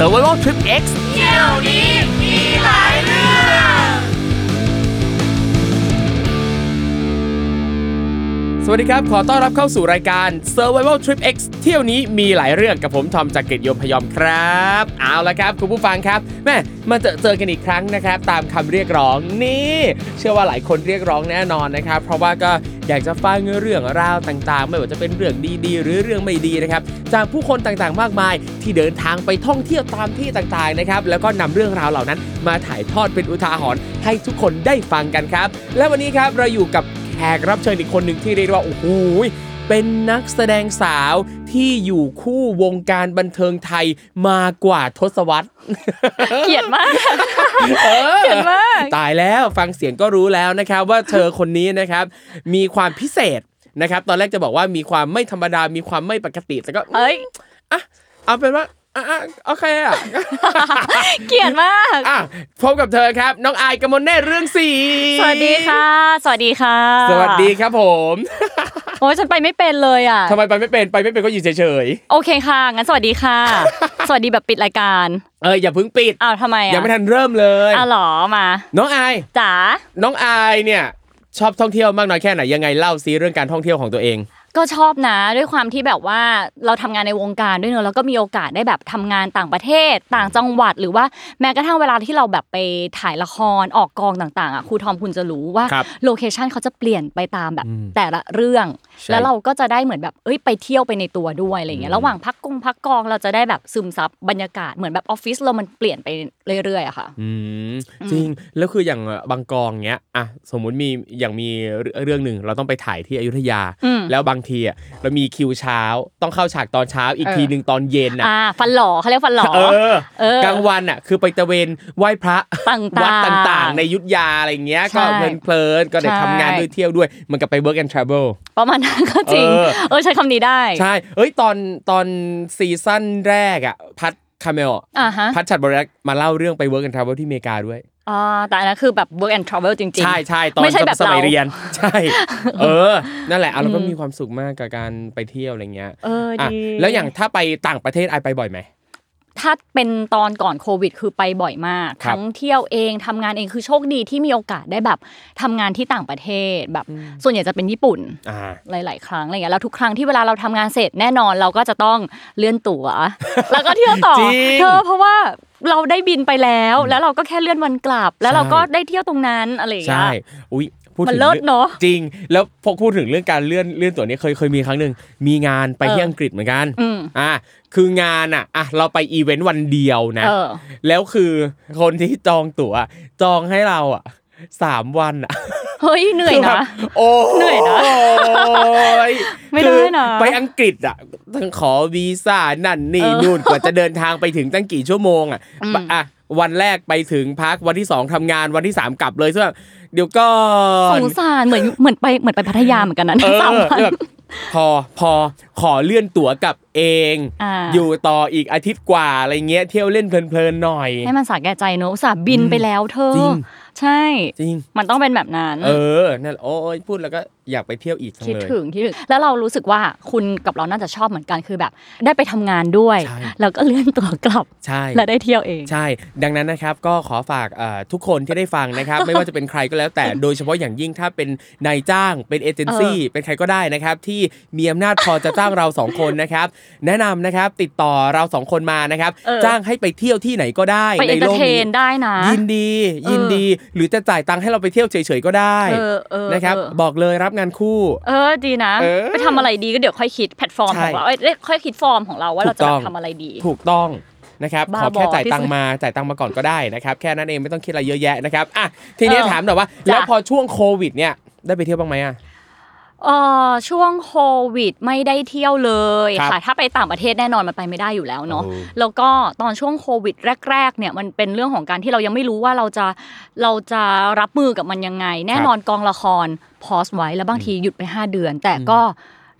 Survival Trip X สดีครับ ขอต้อนรับเข้าสู่รายการ Survival Trip X เที่ยวนี้มีหลายเรื่องกับผมทอมจากเกตยมพยอมครับ เอาละครับ คุณผู้ฟังครับแม่มาเจอเจอกันอีกครั้งนะครับ ตามคำเรียกร้องนี่ เชื่อว่าหลายคนเรียกร้องแน่นอนนะครับ เพราะว่าก็อยากจะฟังเรื่องราวต่างๆ ไม่ว่าจะเป็นเรื่องดีๆ หรือเรื่องไม่ดีนะครับจากผู้คนต่างๆ มากมาย ที่เดินทางไปท่องเที่ยวตามที่ต่างๆนะครับแล้วก็นำเรื่องราวเหล่านั้น มาถ่ายทอดเป็นอุทาหรณ์ให้ทุกคนได้ฟังกันครับ และวันนี้ครับเราอยู่กับ ขกรับเชิญอีกคนหนึ่งที่เรียกได้ว่าโอ้โหเป็นนักแสดงสาวที่อยู่คู่วงการบันเทิงไทยมากว่าทศวรรษเกลียดมากเออเกลียดมากตายแล้วฟังเสียงก็รู้แล้วนะครับว่าเธอคนนี้นะครับ มีความพิเศษนะครับ ตอนแรกจะบอกว่ามีความไม่ธรรมดามีความไม่ปกติแต่ก็เอ้ยอะเอาเป็นว่าอะอะ โอเคอะเกลียดมากอะพบกับเธอครับ น้องอายกมลเนตรเรื่องสีสวัสดีค่ะ สวัสดีค่ะ สวัสดีครับผมโอ้ยฉันไปไม่เป็นเลยอะทำไมไปไม่เป็นไปไม่เป็นก็อยู่เฉยโอเคค่ะงั้นสวัสดีค่ะ สวัสดีแบบปิดรายการๆเอออย่าเพิ่งปิดอ้าวทำไมอะยังไม่ทันเริ่มเลยอ้าวเหรอมา น้องอายจ๋าน้องอายเนี่ยชอบท่องเที่ยวมากน้อยแค่ไหนยังไงเล่าซีเรื่องการท่องเที่ยวของตัวเอง ก็ชอบนะด้วยความที่แบบว่าเราทำงานในวงการด้วยเนอะแล้วก็มีโอกาสได้แบบทำงานต่างประเทศ ต่างจังหวัด หรือว่าแม้กระทั่งเวลาที่เราแบบไปถ่ายละครออกกองต่างๆอะครูทอมคุณจะรู้ว่าครับโลเคชันเขาจะเปลี่ยนไปตามแบบอืมแต่ละเรื่องใช่แล้วเราก็จะได้เหมือนแบบเอ้ยไปเที่ยวไปในตัวด้วยอะไรเงี้ยระหว่างพักกงพักกองเราจะได้แบบซึมซับบรรยากาศเหมือนแบบออฟฟิศเรามันเปลี่ยนไปเรื่อยๆอะค่ะอืมจริงแล้วคืออย่างบางกองเงี้ยอะสมมุติมีอย่างมีเรื่องหนึ่งเราต้องไปถ่ายที่อยุธยาอืมแล้วบางทีอะเรามีคิวเช้าต้องเข้าฉากตอนเช้าอีกเออทีหนึ่งตอนเย็นอะอ่าฟันหล่อเขาเรียกฟันหล่อเออเออกลางวันอะคือไปตะเวนไหว้พระต่างๆวัดต่างๆ ในอยุทธยาอะไรเงี้ยใช่ก็เพลินๆก็ได้ใช่ทำงานด้วยเที่ยวด้วยมันก็ไป work and travel ประมาณนั้นก็จริงเออเออใช้คำนี้ได้ใช่เอ้ยตอนตอนซีซั่นแรกอะพัดคาเมลอ่าฮะพัดฉัดบริรักษ์มาเล่าเรื่องไป work and travel ที่อเมริกาด้วย อ่าแต่อันนั้นคือแบบ work and travel จริงๆ ใช่ใช่ตอนไม่ใช่แบบสมัยเราเรียน ใช่ เออ นั่นแหละเอาเราก็มีความสุขมากกับการไปเที่ยวอะไรเงี้ยเอออะดีแล้วอย่างถ้าไปต่างประเทศไอไปบ่อยไหมถ้าเป็นตอนก่อนโควิด คือไปบ่อยมากครับทั้งเที่ยวเองทำงานเองคือโชคดีที่มีโอกาสได้แบบทำงานที่ต่างประเทศแบบ ส่วนใหญ่จะเป็นญี่ปุ่นอ่าหลาย ๆ ครั้งอะไรเงี้ยแล้วทุกครั้งที่เวลาเราทำงานเสร็จแน่นอนเราก็จะต้องเลื่อนตั๋ว แล้วก็เที่ยวต่อจริงเธอเพราะว่า เราได้บินไปแล้ว แล้วเราก็แค่เลื่อนวันกลับ แล้วเราก็ได้เที่ยวตรงนั้นอะไรอย่างเงี้ย ใช่อุ้ยพูดมันถึงเลิศเนอะจริง แล้วพอพูดถึงเรื่องการเลื่อนเลื่อนตั๋วนี้เคยเคยมีครั้งหนึ่งมีงานไปที่เอออัอังกฤษเหมือนกันอืมอ่าคืองานอะอะเราไปอีเวนต์วันเดียวนะเออแล้วคือคนที่จองตั๋วจองให้เราอะสามวันอะ เฮ้ยเหนื่อยคือแบบนะโอ้เหนื่อยนะยไม่ได้คือนะไปอังกฤษอะต้องขอวีซ่านั่นนี่เออนู่นกว่าจะเดินทางไปถึงตั้งกี่ชั่วโมงอะอืมอะวันแรกไปถึงพักวันที่สองทำงานวันที่สามกลับเลยซึ่งแบบเดี๋ยวก็สงสารเหมือนเหมือนไปเหมือนไปพัทยาเหมือนกันนะเออสามวันแบบพอพอขอเลื่อนตั๋วกับเองอ่าอยู่ต่ออีกอาทิตย์กว่าอะไรเงี้ยเที่ยวเล่นเพลินๆหน่อย ให้มันสาแก่ใจเนอะอุตสาห์บินไปแล้วเธอจริงใช่จริงมันต้องเป็นแบบนั้น เออนั่นโอ้ยพูดแล้วก็อยากไปเที่ยวอีกจังคิดเลยถึงคิดถึงแล้วเรารู้สึกว่าคุณกับเราน่าจะชอบเหมือนกันคือแบบ ได้ไปทำงานด้วยใช่แล้วก็เลื่อนตัวกลับใช่แล้วได้เที่ยวเอง ใช่ ดังนั้นนะครับก็ขอฝากเอ่อทุกคนที่ได้ฟังนะครับ ไม่ว่าจะเป็นใครก็แล้วแต่โดยเฉพาะอย่างยิ่งถ้าเป็นนายจ้างเป็นเอเจนซี่เป็นใครก็ได้นะครับที่มีอำนาจพอจะจ้างเราสองคนนะครับแนะนำนะครับติดต่อเราสองคนมานะครับเออ จ้างให้ไปเที่ยวที่ไหนก็ได้ไปในเอนเตอโลร์กเทนี้นได้นะ ยินดียินดี หรือจะจ่ายตังค์ให้เราไปเที่ยวเฉยๆก็ได้เออเออนะครับ เออ บอกเลยรับงานคู่ เออดีนะ เออไปทำอะไรดีก็เดี๋ยวค่อยคิดแพลตฟอร์มใช่ของเราเอ้ยเอ้ยค่อยคิดฟอร์มของเราว่าถูเรากจะต้แบองบทำอะไรดี ถูกต้องนะครับบ้าขอแค่บอจ่ายที่ตังสุค์ดมาจ่ายตังค์มาก่อนก็ได้นะครับแค่นั้นเองไม่ต้องคิดอะไรเยอะแยะนะครับอะทีนี้เออถามหน่อยว่าจ้ะแล้วพอช่วงโควิดเนี่ยได้ไปเที่ยวบ้างไหมอะ เออช่วงโควิดไม่ได้เที่ยวเลยครับค่ะถ้าไปต่างประเทศแน่นอนมันไปไม่ได้อยู่แล้วเนาะโอ้แล้วก็ตอนช่วงโควิดแรก ๆ เนี่ยมันเป็นเรื่องของการที่เรายังไม่รู้ว่าเราจะเราจะรับมือกับมันยังไง แน่นอนกองละครพอสไว้แล้วบางทีหยุดไป 5 เดือน แต่ก็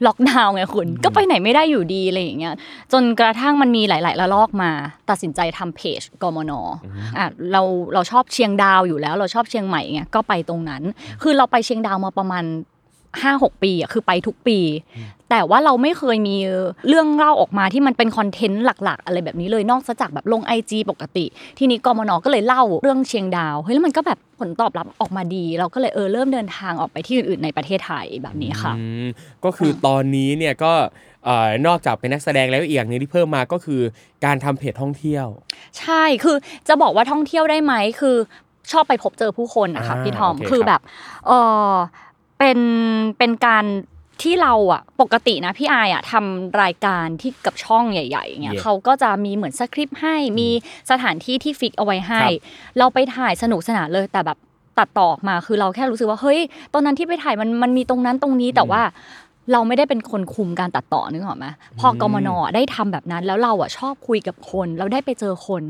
ล็อกดาวน์ไงคุณก็ไปไหนไม่ได้อยู่ดีอะไรอย่างเงี้ยจนกระทั่งมันมีหลาย ๆ ระลอกมา ตัดสินใจทำเพจกมนอะเราเราชอบเชียงดาวอยู่แล้ว เราชอบเชียงใหม่ไงก็ไปตรงนั้น คือเราไปเชียงดาวมาประมาณ ห้าหกปีอะคือไปทุกปี แต่ว่าเราไม่เคยมีเรื่องเล่าออกมาที่มันเป็นคอนเทนต์หลัก ๆ อะไรแบบนี้เลยนอกจากแบบลงไอจปกติ ทีนี้กมนก็เลยเล่าเรื่องเชียงดาวเฮ้ยแล้วมันก็แบบผลตอบรับออกมาดี เราก็เลยเออเริ่มเดินทางออกไปที่อื่นๆในประเทศไทยแบบนี้ค่ะอืมก็คือตอนนี้เนี่ยก็เอ่อนอกจากเป็นนักแสดงแล้วอีกอย่างหนึงที่เพิ่มมาก็คือการทำเพจท่องเที่ยว ใช่คือจะบอกว่าท่องเที่ยวได้ไหมคือชอบไปพบเจอผู้คนนะคะอ่าพี่ทอมโอเคคือครับแบบเออ เป็นเป็นการที่เราอะปกตินะพี่อายอะทำรายการที่กับช่องใหญ่ๆเงี้ย Yeah เขาก็จะมีเหมือนสคริปต์ให้มีสถานที่ที่ฟิกเอาไว้ให้ครับเราไปถ่ายสนุกสนานเลยแต่แบบตัดต่อออกมาคือเราแค่รู้สึกว่าเฮ้ยตอนนั้นที่ไปถ่ายมันมันมีตรงนั้นตรงนี้แต่ว่า เราไม่ได้เป็นคนคุมการตัดต่อนึกออกไหมพอมันได้ทำแบบนั้น แล้วเราอะชอบคุยกับคน เราได้ไปเจอคน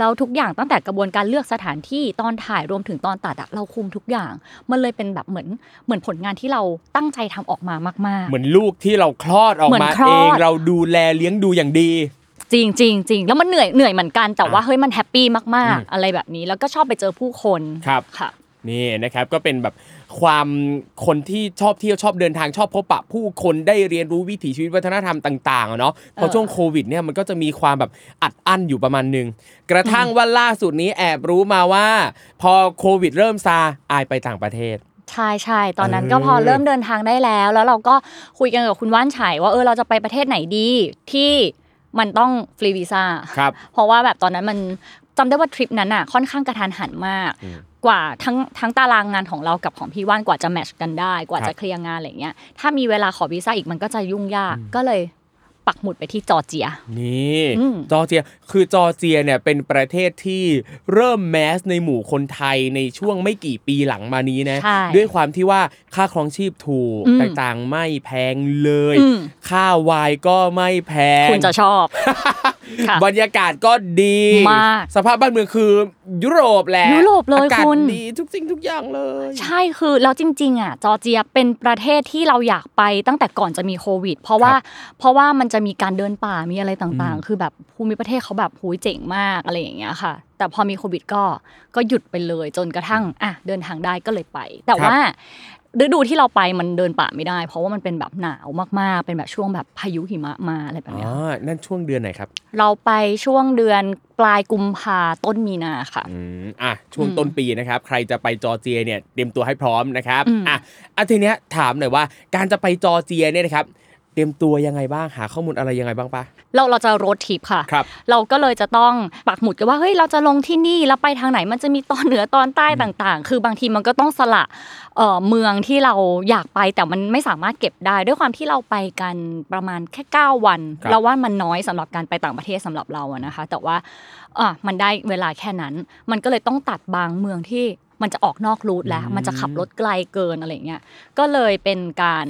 แล้วทุกอย่างตั้งแต่กระบวนการเลือกสถานที่ตอนถ่ายรวมถึงตอนตัดอะเราคุมทุกอย่าง มันเลยเป็นแบบเหมือนเหมือนผลงานที่เราตั้งใจทำออกมามากเหมือนลูกที่เราคลอดออกเหมือนมาคลอดเองเราดูแลเลี้ยงดูอย่างดีๆจริงจริงจริงแล้วมันเหนื่อยเหนื่อยเหมือนกันแต่ว่าอะเฮ้ยมัน happy มากอืมๆอะไรแบบนี้แล้วก็ชอบไปเจอผู้คนครับค่ะ นี่นะครับก็เป็นแบบความคนที่ชอบเที่ยวชอบเดินทางชอบพบปะ ผู้คนได้เรียนรู้วิถีชีวิตวัฒนธรรมต่างๆอะเนาะพอเออช่วงโควิดเนี่ยมันก็จะมีความแบบอัดอั้นอยู่ประมาณหนึง กระทั่งว่าล่าสุดนี้แอบรู้มาว่า พอโควิดเริ่มซาอายไปต่างประเทศใช่ใช่ตอนนั้นเออก็พอเริ่มเดินทางได้แล้ว แล้วเราก็คุยกันกับคุณว่านไฉว่าเออเราจะไปประเทศไหนดีที่มันต้องฟรีวีซ่าครับเพราะว่าแบบตอนนั้นมันจำได้ว่าทริปนั้นอะค่อนข้างกระทันหันมากอืม กว่าทั้งทั้งตารางงานของเรากับของพี่ว่านกว่าจะแมทชกันได้ กว่าครับจะเคลียร์งานอะไรเงี้ยถ้ามีเวลาขอวีซ่าอีกมันก็จะยุ่งยากก็เลยปักหมุดไปที่จอร์เจีย นี่อืมจอร์เจียคือจอร์เจียเนี่ยเป็นประเทศที่เริ่มแมสในหมู่คนไทยในช่วงไม่กี่ปีหลังมานี้นะใช่ด้วยความที่ว่าค่าครองชีพถูกอืมต่างๆไม่แพงเลยอืมค่าวายก็ไม่แพงคุณจะชอบค่ะบรรยากาศก็ดีมากสภาพบ้านเมืองคือยุโรปแหละยุโรปเลยอากาศคุณดีทุกสิ่งทุกอย่างเลย ใช่คือแล้วจริง ๆ อะ จอร์เจียเป็นประเทศที่เราอยากไปตั้งแต่ก่อนจะมีโควิด เพราะว่าเพราะว่ามันจะมีการเดินป่ามีอะไรต่างๆ คือแบบภูมิประเทศเขาแบบหูยเจ๋งมากอะไรอย่างเงี้ยค่ะ แต่พอมีโควิดก็ก็หยุดไปเลยจนกระทั่งอะเดินทางได้ก็เลยไป แต่ว่าฤดูที่เราไปมันเดินป่าไม่ได้ เพราะว่ามันเป็นแบบหนาวมากๆ เป็นแบบช่วงแบบพายุหิมะมาอะไรแบบอ๋เนี้ยอนั่นช่วงเดือนไหนครับ เราไปช่วงเดือนปลายกุมภาต้นมีนาค่ะ อืมอะช่วงอืมต้นปีนะครับ ใครจะไปจอร์เจียเนี่ยเตรียมตัวให้พร้อมนะครับอืมอะอะทีเนี้ยถามหน่อยว่า การจะไปจอร์เจียเนี่ยนะครับ เตรียมตัวยังไงบ้างหาข้อมูลอะไรยังไงบ้างปะเราเราจะโรดทริปค่ะครับเราก็เลยจะต้องปักหมุดกันว่าเฮ้ยเราจะลงที่นี่แล้วไปทางไหนมันจะมีตอนเหนือตอนใต้ต่างๆ คือบางทีมันก็ต้องสละเอ่อเมืองที่เราอยากไปแต่มันไม่สามารถเก็บได้ ด้วยความที่เราไปกันประมาณแค่ 9 วันครับเราว่ามันน้อยสำหรับการไปต่างประเทศสำหรับเราอะนะคะ แต่ว่าอะมันได้เวลาแค่นั้น มันก็เลยต้องตัดบางเมืองที่มันจะออกนอกรูทแล้ว มันจะขับรถไกลเกินอะไรเงี้ยก็เลยเป็นการ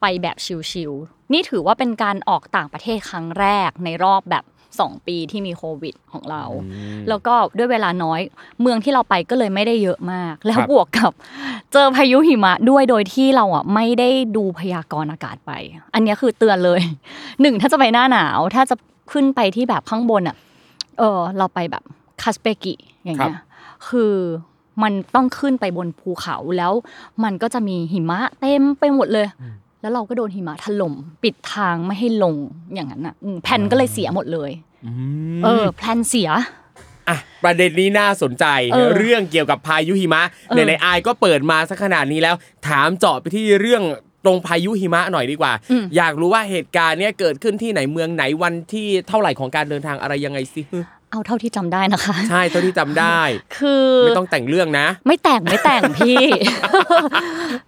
ไปแบบชิลๆนี่ถือว่าเป็นการออกต่างประเทศครั้งแรกในรอบแบบ 2 ปีที่มีโควิดของเรา แล้วก็ด้วยเวลาน้อยเมืองที่เราไปก็เลยไม่ได้เยอะมาก แล้วครับบวกกับเจอพายุหิมะด้วยโดยที่เราอะไม่ได้ดูพยากรณ์อากาศไป อันเนี้ยคือเตือนเลยหนึ่งถ้าจะไปหน้าหนาวถ้าจะขึ้นไปที่แบบข้างบนอะเออเราไปแบบคาสเปกิอย่างเงี้ยคือมันต้องขึ้นไปบนภูเขาแล้วมันก็จะมีหิมะเต็มไปหมดเลย แล้วเราก็โดนหิมะถล่มปิดทางไม่ให้ลงอย่างนั้นอะอืมแผนก็เลยเสียหมดเลยมเออแพลนเสียอะประเด็นนี้น่าสนใจเออเรื่องเกี่ยวกับพายุหิมะเออในในอายก็เปิดมาสักขนาดนี้แล้ว ถามเจาะไปที่เรื่องตรงพายุหิมะหน่อยดีกว่าอืมอยากรู้ว่าเหตุการณ์เนี้ยเกิดขึ้นที่ไหนเมืองไหนวันที่เท่าไหร่ของการเดินทางอะไรยังไงสิ เอาเท่าที่จำได้นะคะ ใช่เท่าที่จำได้ คือไม่ต้องแต่งเรื่องนะ ไม่แต่งไม่แต่งพี่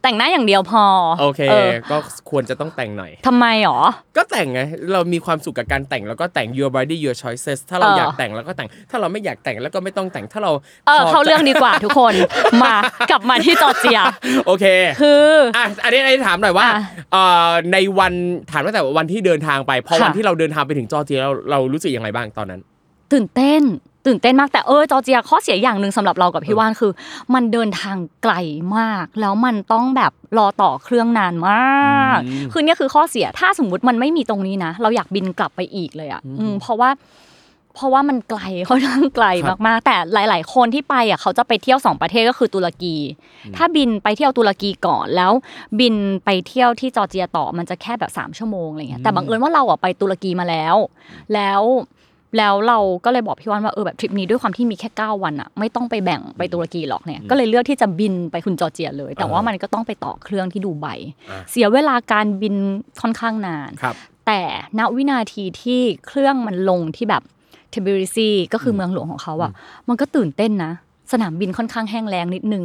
แต่งหน้าอย่างเดียวพอ โอเคอก็ควรจะต้องแต่งหน่อยทำไมหรอ ก็แต่งไงเรามีความสุขกับการแต่งแล้วก็แต่ง your body your choices ถ้าเราเออออยากแต่งแล้วก็แต่ง ถ้าเราไม่อยากแต่งแล้วก็ไม่ต้องแต่งถ้าเราเออพเข้าเรื่องดีกว่าทุกคนมากลับมาที่จอร์เจีย โอเค คืออะอันนี้อันนี้ถามหน่อยว่าอะเอ่อในวันถามตั้งแต่วันที่เดินทางไปพอค่ะวันที่เราเดินทางไปถึงจอร์เจียเราเรารู้สึกยังไงบ้างตอนนั้น ตื่นเต้น ตื่นเต้นมากแต่เออจอร์เจียข้อเสียอย่างหนึ่งสำหรับเรากับพี่ว่านคือ มันเดินทางไกลมาก แล้วมันต้องแบบรอต่อเครื่องนานมากอืมคือเนี่ยคือข้อเสียถ้าสมมุติมันไม่มีตรงนี้นะ เราอยากบินกลับไปอีกเลยอะอืมเพราะว่าเพราะว่ามันไกลค่อนข้างไกลครับมากๆ แต่หลาย ๆ คนที่ไปอะเขาจะไปเที่ยวสองประเทศก็คือตุรกี ถ้าบินไปเที่ยวตุรกีก่อนแล้ว บินไปเที่ยวที่จอร์เจียต่อมันจะแค่แบบสามชั่วโมงอะไรเงี้ยแต่บังเอิญว่าเราอะไปตุรกีมาแล้ว แล้ว แล้วเราก็เลยบอกพี่วันว่าเออแบบทริปนี้ด้วยความที่มีแค่ 9 วันอะไม่ต้องไปแบ่งไปตุรกีหรอกเนี่ยก็เลยเลือกที่จะบินไปคุณจอร์เจียเลย แต่ว่ามันก็ต้องไปต่อเครื่องที่ดูไบอ่าเสียเวลาการบินค่อนข้างนานครับแต่ณวินาทีที่เครื่องมันลงที่แบบเทบิริซีก็คือเมืองหลวงของเขาอะมันก็ตื่นเต้นนะ สนามบินค่อนข้างแห้งแล้งนิดนึง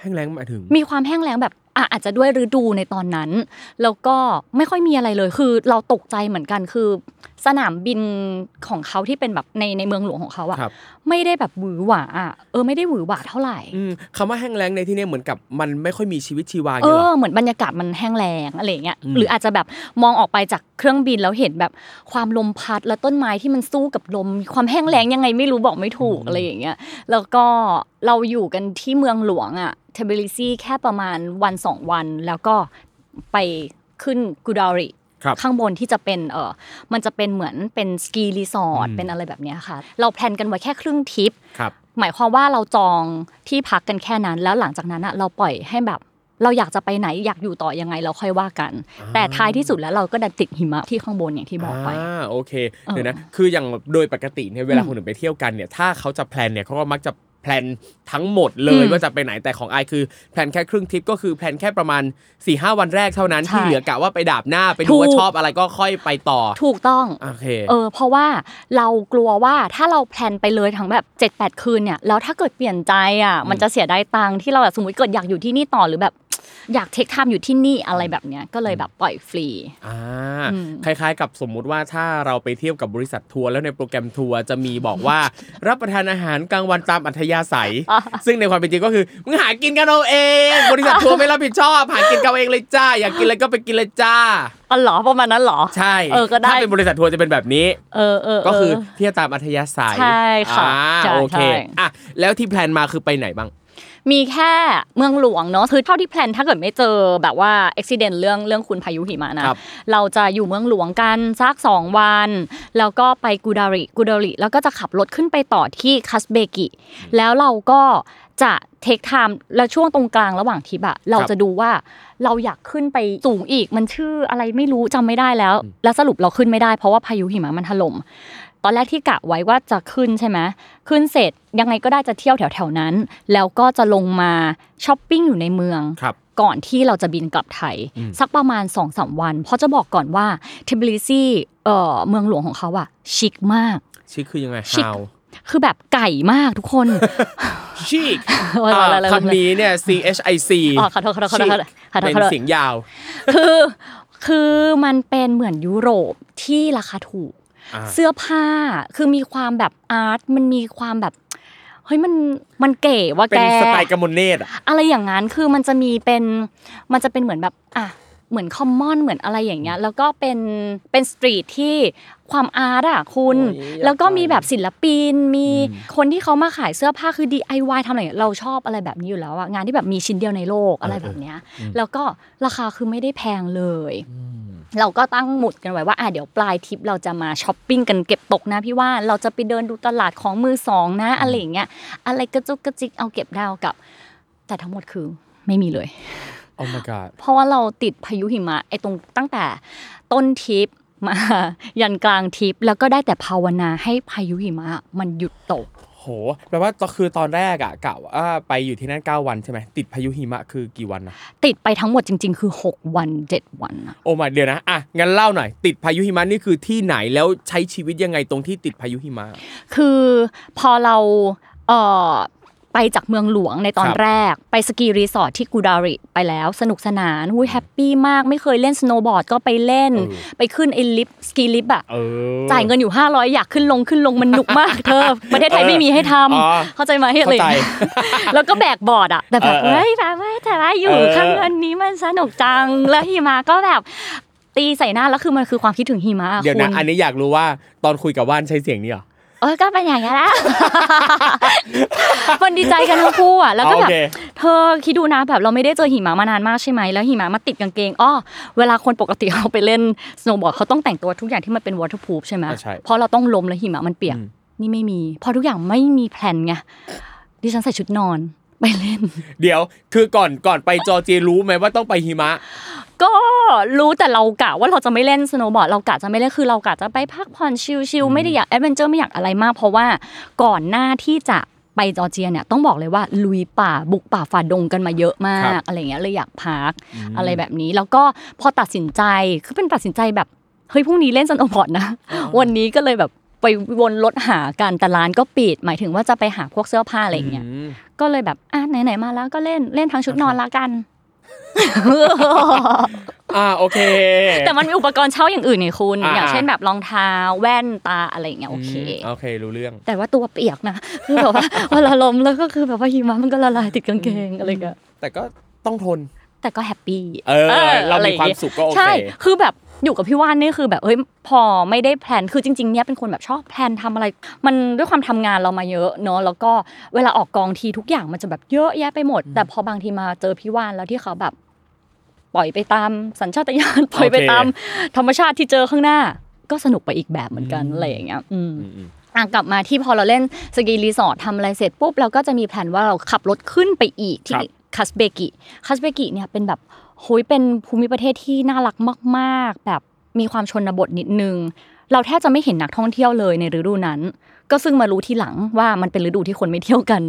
แห้งแล้งหมายถึงมีความแห้งแล้งแบบ อะอาจจะด้วยฤดูในตอนนั้น แล้วก็ไม่ค่อยมีอะไรเลยคือ เราตกใจเหมือนกันคือ สนามบินของเขาที่เป็นแบบในในเมืองหลวงของเขาอะครับไม่ได้แบบหวือหวาอะเออไม่ได้หวือหวาเท่าไหร่อืมคำว่าแห้งแล้งในที่นี้เหมือนกับมันไม่ค่อยมีชีวิตชีวาอะไรเงี้ยเหรอเหมือนบรรยากาศมันแห้งแล้งอะไรอย่างเงี้ยอืมหรืออาจจะแบบมองออกไปจากเครื่องบินแล้วเห็นแบบความลมพัดและต้นไม้ที่มันสู้กับลมมีความแห้งแล้งยังไงไม่รู้บอกไม่ถูกอะไรอย่างเงี้ยแล้วก็เราอยู่กันที่เมืองหลวงอะ ทบิลิซีแค่ประมาณวันสองวัน แล้วก็ไปขึ้นกูดาอูรีครับข้างบนที่จะเป็นเออมันจะเป็นเหมือนเป็น ski resort อืมเป็นอะไรแบบเนี้ยค่ะ เรา plan กันไว้แค่ครึ่งทริปครับหมายความว่าเราจองที่พักกันแค่นั้น แล้วหลังจากนั้นอะเราปล่อยให้แบบ เราอยากจะไปไหนอยากอยู่ต่อยังไงเราค่อยว่ากัน แต่ท้ายที่สุดแล้วเราก็ดันติดหิมะที่ข้างบนอย่างที่บอกไปอ่าโอเคเออเดี๋ยวนะคืออย่างโดยปกติเนี่ยเวลาอืมคนอื่นไปเที่ยวกันเนี่ยถ้าเขาจะ plan เนี่ยเขาก็มักจะ plan ทั้งหมดเลยอืมว่าจะไปไหนแต่ของไอคือ plan แค่ครึ่งทริปก็คือ plan แค่ประมาณสี่ห้าวันแรกเท่านั้นใช่ที่เหลือกะว่าไปดาบหน้าไปถูดูกว่าชอบอะไรก็ค่อยไปต่อ ถูกต้องโอเคเออเพราะว่าเรากลัวว่าถ้าเรา plan ไปเลยทั้งแบบเจ็ดแปดคืนเนี่ยแล้วถ้าเกิดเปลี่ยนใจอะมันจะเสียดายตังค์ที่เราแบบสมมติเกิดอยากอยู่ที่นี่ต่อหรือแบบ อยาก take time อยู่ที่นี่อะไรแบบเนี้ยก็เลยแบบปล่อยฟรีอ่าอืมคล้ายๆ กับสมมุติว่าถ้าเราไปเที่ยวกับบริษัททัวร์แล้วในโปรแกรมทัวร์จะมีบอกว่า รับประทานอาหารกลางวันตามอัธยาศัย ซึ่งในความเป็นจริงก็คือมึงหากินกันเอาเอง บริษัททัวร์ไม่รับผิดชอบหากินกันเอาเองเลยจ้า อยากกินอะไรก็ไปกินเลยจ้าอ๋อเหรอประมาณนั้นเหรอใช่เออก็ได้ถ้าเป็นบริษัททัวร์จะเป็นแบบนี้ เออเออก็คือเที่ยวตามอัธยาศัยใช่ค่ะอ่าใช่โอเคใช่อะแล้วที่ plan มาคือไปไหนบ้าง มีแค่เมืองหลวงเนาะคือเท่าที่ plan ถ้าเกิดไม่เจอแบบว่าอุบัติเหตุเรื่องเรื่องคุณพายุหิมะนะครับเราจะอยู่เมืองหลวงกันสักสองวัน แล้วก็ไปกูดาริกูดาริแล้วก็จะขับรถขึ้นไปต่อที่คัสเบกิ แล้วเราก็จะ take time แล้วช่วงตรงกลางระหว่างทริปอะเราจะดูว่าเราอยากขึ้นไปสูงอีกมันชื่ออะไรไม่รู้จำไม่ได้แล้ว แล้วสรุปเราขึ้นไม่ได้เพราะว่าพายุหิมะมันถล่ม ตอนแรกที่กะไว้ว่าจะขึ้นใช่ไหมขึ้นเสร็จยังไงก็ได้จะเที่ยวแถวๆนั้น แล้วก็จะลงมาช้อปปิ้งอยู่ในเมืองครับก่อนที่เราจะบินกลับไทย สักประมาณสองวัน เพราะจะบอกก่อนว่าเทบิลิซีเอ่อเมืองหลวงของเขาอะชิคมาก ชิคคือยังไง chic howคือแบบเก๋มากทุกคนชิคเอออะไรอะไรอะไรคำนี้เนี่ย C H I C อ๋อขอโทษขอโทษขอโทษขอโทษขอโทษเป็นขอโทษเสียงยาว คือคือมันเป็นเหมือนยุโรปที่ราคาถูกอ่า เสื้อผ้าคือมีความแบบอาร์ตมันมีความแบบเฮ้ยมันมันเก๋ว่ะเป็แกนสไตล์กมลเนตรอะอะไรอย่างนั้นคือมันจะมีเป็นมันจะเป็นเหมือนแบบอะเหมือนคอมมอนเหมือนอะไรอย่างเงี้ยแล้วก็เป็นเป็นสตรีทที่ความอาร์ตอะคุณโอ้ยอยากแล้วก็มีแบบไปศิลปินมีคนที่เขามาขายเสื้อผ้าคือ DIY ทำอะไรอย่างเงี้ยเราชอบอะไรแบบนี้อยู่แล้วอะงานที่แบบมีชิ้นเดียวในโลกอะไรแบบเนี้ยแล้วก็ราคาคือไม่ได้แพงเลย เราก็ตั้งหมุดกันไว้ว่าอะเดี๋ยวปลายทริปเราจะมาช้อปปิ้งกันเก็บตกนะพี่ว่านเราจะไปเดินดูตลาดของมือสองนะอะไรอย่างเงี้ยอะไรกระจุกกระจิกเอาเก็บได้เอากลับ แต่ทั้งหมดคือไม่มีเลยโอ้ my god เพราะว่าเราติดพายุหิมะไอ้ตรงตั้งแต่ต้นทริปมายันกลางทริปแล้วก็ได้แต่ภาวนาให้พายุหิมะมันหยุดตก โหแปลว่าก็คือตอนแรกอะกะว่าไปอยู่ที่นั่น 9 วันใช่ไหมติดพายุหิมะคือกี่วันนะติดไปทั้งหมดจริง ๆ คือ 6 วัน 7 วันอะโอ้มาเดี๋ยวนะอะงั้นเล่าหน่อย ติดพายุหิมะนี่คือที่ไหนแล้วใช้ชีวิตยังไงตรงที่ติดพายุหิมะคือพอเราเอ่อ ไปจากเมืองหลวงในตอนครับแรก ไปสกีรีสอร์ทที่กูดาริไปแล้วสนุกสนานหุ้ย happy มากไม่เคยเล่นสโนว์บอร์ดก็ไปเล่น ไปขึ้นไอ้ลิฟต์สกีลิฟต์อะเออจ่ายเงินอยู่ 500 อยากขึ้นลงขึ้นลงมันหนุกมากเธอ ประเทศไทยไม่มีให้ทอ๋อำเข้าใจไหมอะไรอย่างเงี้ยเข้าใจแล้วก็แบกบอร์ดอะแต่แบบเออเออเฮ้ยแบบว่าแต่ว่าอยู่เออข้างเงินนี้มันสนุกจังแล้วหิมะก็แบบตีใส่หน้าแล้วคือมันคือความคิดถึงหิมะอะเดี๋ยวคุนะณอันนี้อยากรู้ว่าตอนคุยกับว่านใช้เสียงนี้เหรอเออก็เป็นอย่างนี้ยแหละมันดีใจกันทั้งคู่อะแล้วก็แบบโอเคเธอคิดดูนะแบบเราไม่ได้เจอหิมะมานานมากใช่ไหมแล้วหิมะมาติดกางเกงอ้อเวลาคนปกติเขาไปเล่นสโนว์บอร์ดเขาต้องแต่งตัวทุกอย่างที่มันเป็น waterproof ใช่ไหมอ่าใช่เพราะเราต้องล้มแล้วหิมะมันเปียกอืมนี่ไม่มีเพราะทุกอย่างไม่มี plan ไงดิฉันใส่ชุดนอน ไปเล่น เดี๋ยวคือก่อนก่อนไปจอร์เจียรู้ไหมว่าต้องไปหิมะ ก็รู้แต่เรากะว่าเราจะไม่เล่นสโนว์บอร์ดเรากะจะไม่เล่นคือเรากะจะไปพักผ่อน chill ๆไม่ได้อยาก adventure ไม่อยากอะไรมาก เพราะว่าก่อนหน้าที่จะไปจอร์เจียเนี่ยต้องบอกเลยว่าลุยป่าบุกป่าฝ่าดงกันมาเยอะมากครับอะไรเงี้ยเลยอยากพักอะไรแบบนี้แล้วก็พอตัดสินใจคือเป็นตัดสินใจแบบเฮ้ยพรุ่งนี้เล่นสโนว์บอร์ดนะ วันนี้ก็เลยแบบ ไปวนรถหากันแต่ร้านก็ปิด หมายถึงว่าจะไปหาพวกเสื้อผ้าอะไรเงี้ยอืมก็เลยแบบอะไหนๆมาแล้วก็เล่นเล่นทั้งชุดนอนละกันอ่าโอเค แต่มันมีอุปกรณ์เช่าอย่างอื่นไงคุณอ่าอย่างเช่นแบบรองเท้าแว่นตาอะไรอย่างเงี้ยโอเคมโอเครู้เรื่อง แต่ว่าตัวเปียกนะคือแบบว่าเวลาลมแล้วก็คือแบบว่าหิมะมันก็ละลายติดกางเกงอะไรกันแต่ก็ต้องทนแต่ก็ happy เออ เรามีความสุขก็โอเค ใช่ คือแบบ อยู่กับพี่ว่านนี่คือแบบเฮ้ยพอไม่ได้ plan คือจริงๆเนี่ยเป็นคนแบบชอบ plan ทำอะไร มันด้วยความทำงานเรามาเยอะเนอะแล้วก็เวลาออกกองทีทุกอย่างมันจะแบบเยอะแยะไปหมด แต่พอบางทีมาเจอพี่ว่านแล้วที่เขาแบบ ปล่อยไปตามสัญชาตญาณปล่อยไปตาม ธรรมชาติที่เจอข้างหน้า ก็สนุกไปอีกแบบเหมือนกันอะไรอย่างเงี้ย อืมอืมอืมอะกลับมาที่พอเราเล่นสกีรีสอร์ททำอะไรเสร็จปุ๊บเราก็จะมีแผนว่าเราขับรถขึ้นไปอีกที่ คัสเบกิคัสเบกิเนี่ยเป็นแบบโหยเป็นภูมิประเทศที่น่ารักมาก ๆ แบบมีความชนบทนิดนึง เราแทบจะไม่เห็นนักท่องเที่ยวเลยในฤดูนั้น ก็ซึ่งมารู้ทีหลังว่ามันเป็นฤดูที่คนไม่เที่ยวกัน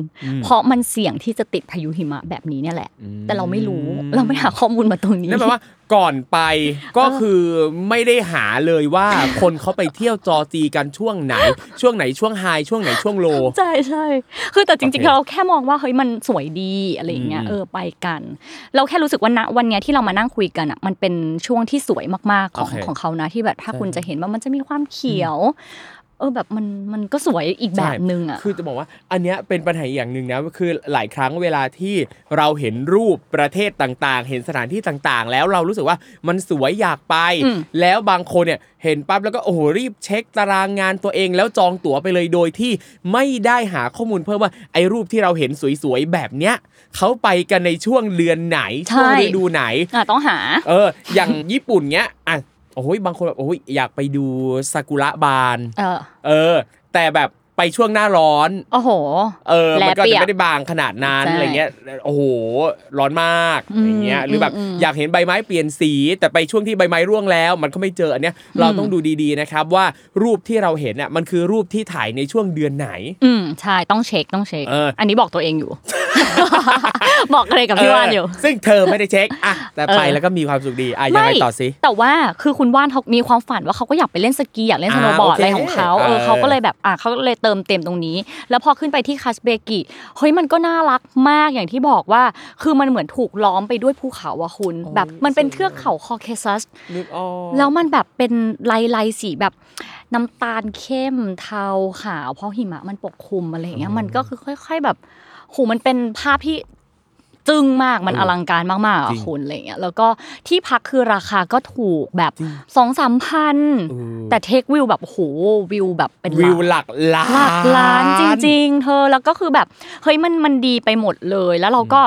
เพราะมันเสี่ยงที่จะติดพายุหิมะแบบนี้เนี่ยแหละ แต่เราไม่รู้เราไม่หาข้อมูลมาตรงนี้นั่นแปลว่าก่อนไปก็คือไม่ได้หาเลยว่าคนเขาไปเที่ยวจอร์เจียกันช่วงไหน ช่วงไหนช่วงไฮช่วงไหนช่วงโลใช่ใช่คือแต่จริงโอเคๆเราแค่มองว่าเฮ้ยมันสวยดีอะไรอย่างเงี้ยอืมเออไปกัน เราแค่รู้สึกว่าณวันเนี้ยที่เรามานั่งคุยกันอะมันเป็นช่วงที่สวยมากๆของโอเคของเขานะที่แบบถ้าใช่คุณจะเห็นว่ามันจะมีความเขียว เออแบบมันมันก็สวยอีกแบบหนึ่งอะคือจะบอกว่าอันเนี้ยเป็นปัญหาอย่างหนึ่งนะคือหลายครั้งเวลาที่เราเห็นรูปประเทศต่างๆ เห็นสถานที่ต่างๆ แล้วเรารู้สึกว่ามันสวยอยากไปอืมแล้วบางคนเนี่ยเห็นปั๊บแล้วก็โอ้โหรีบเช็คตารางงานตัวเอง แล้วจองตั๋วไปเลยโดยที่ไม่ได้หาข้อมูลเพิ่มว่าไอ้รูปที่เราเห็นสวยๆแบบเนี้ยเขาไปกันในช่วงเดือนไหนช่วงฤดูไหนอะต้องหา เออ อย่างญี่ปุ่นเนี้ยอะ โอ้ยบางคนแบบโอ้ยอยากไปดูซากุระบาน เออ เออ แต่แบบ ไปช่วงหน้าร้อน โอ้โห เออแลมันก็เปียจะกไม่ได้บางขนาดนั้นใช่อะไรเงี้ย โอ้โห ร้อนมากอืมอย่างเงี้ย หรือแบบอืมอืมอยากเห็นใบไม้เปลี่ยนสี แต่ไปช่วงที่ใบไม้ร่วงแล้ว มันก็ไม่เจออันเนี้ย เราต้องดูดีๆนะครับว่ารูปที่เราเห็นอะมันคือรูปที่ถ่ายในช่วงเดือนไหน อืมใช่ ต้องเช็ค ต้องเช็คเอออัอันนี้บอกตัวเองอยู่ บอกอะไรกับพี่ว่านอยู่เซึ่งเธอไม่ได้เช็ค อะ แต่ไปเออแล้วก็มีความสุขดี อะยังไงต่อสิ แต่ว่าคือคุณว่านเขามีความฝันว่าเขาก็อยากไปเล่นสกี อยากเล่นสโนว์บอร์ดอ่าโอเคอะไรของเขาเออเออเขาก็เลยแบบ อะเขาก็เลยเติมเต็มตรงนี้ แล้วพอขึ้นไปที่คัสเบกิเฮ้ยมันก็น่ารักมากอย่างที่บอกว่า คือมันเหมือนถูกล้อมไปด้วยภูเขาอะคุณแบบมันเป็นเทือกเขาคอเคซัสนึกออกแล้วมันแบบเป็นลายลายๆสีแบบน้ำตาลเข้มเทาขาวเพราะหิมะมันปกคลุมอะไรอย่างเงี้ยมันก็คือค่อย ๆแบบโหมันเป็นภาพที่ จึ้งมากมันเอออลังการมากๆจอะริงคุณอะไรเงี้ยแล้วก็ที่พักคือราคาก็ถูกแบบสองสามพันเออแต่เทควิวแบบโหวิวแบบเป็นวิวล้านหลักล้านหลักล้านจริง ๆ เธอแล้วก็คือแบบเฮ้ยมันมันดีไปหมดเลยแล้วเราก็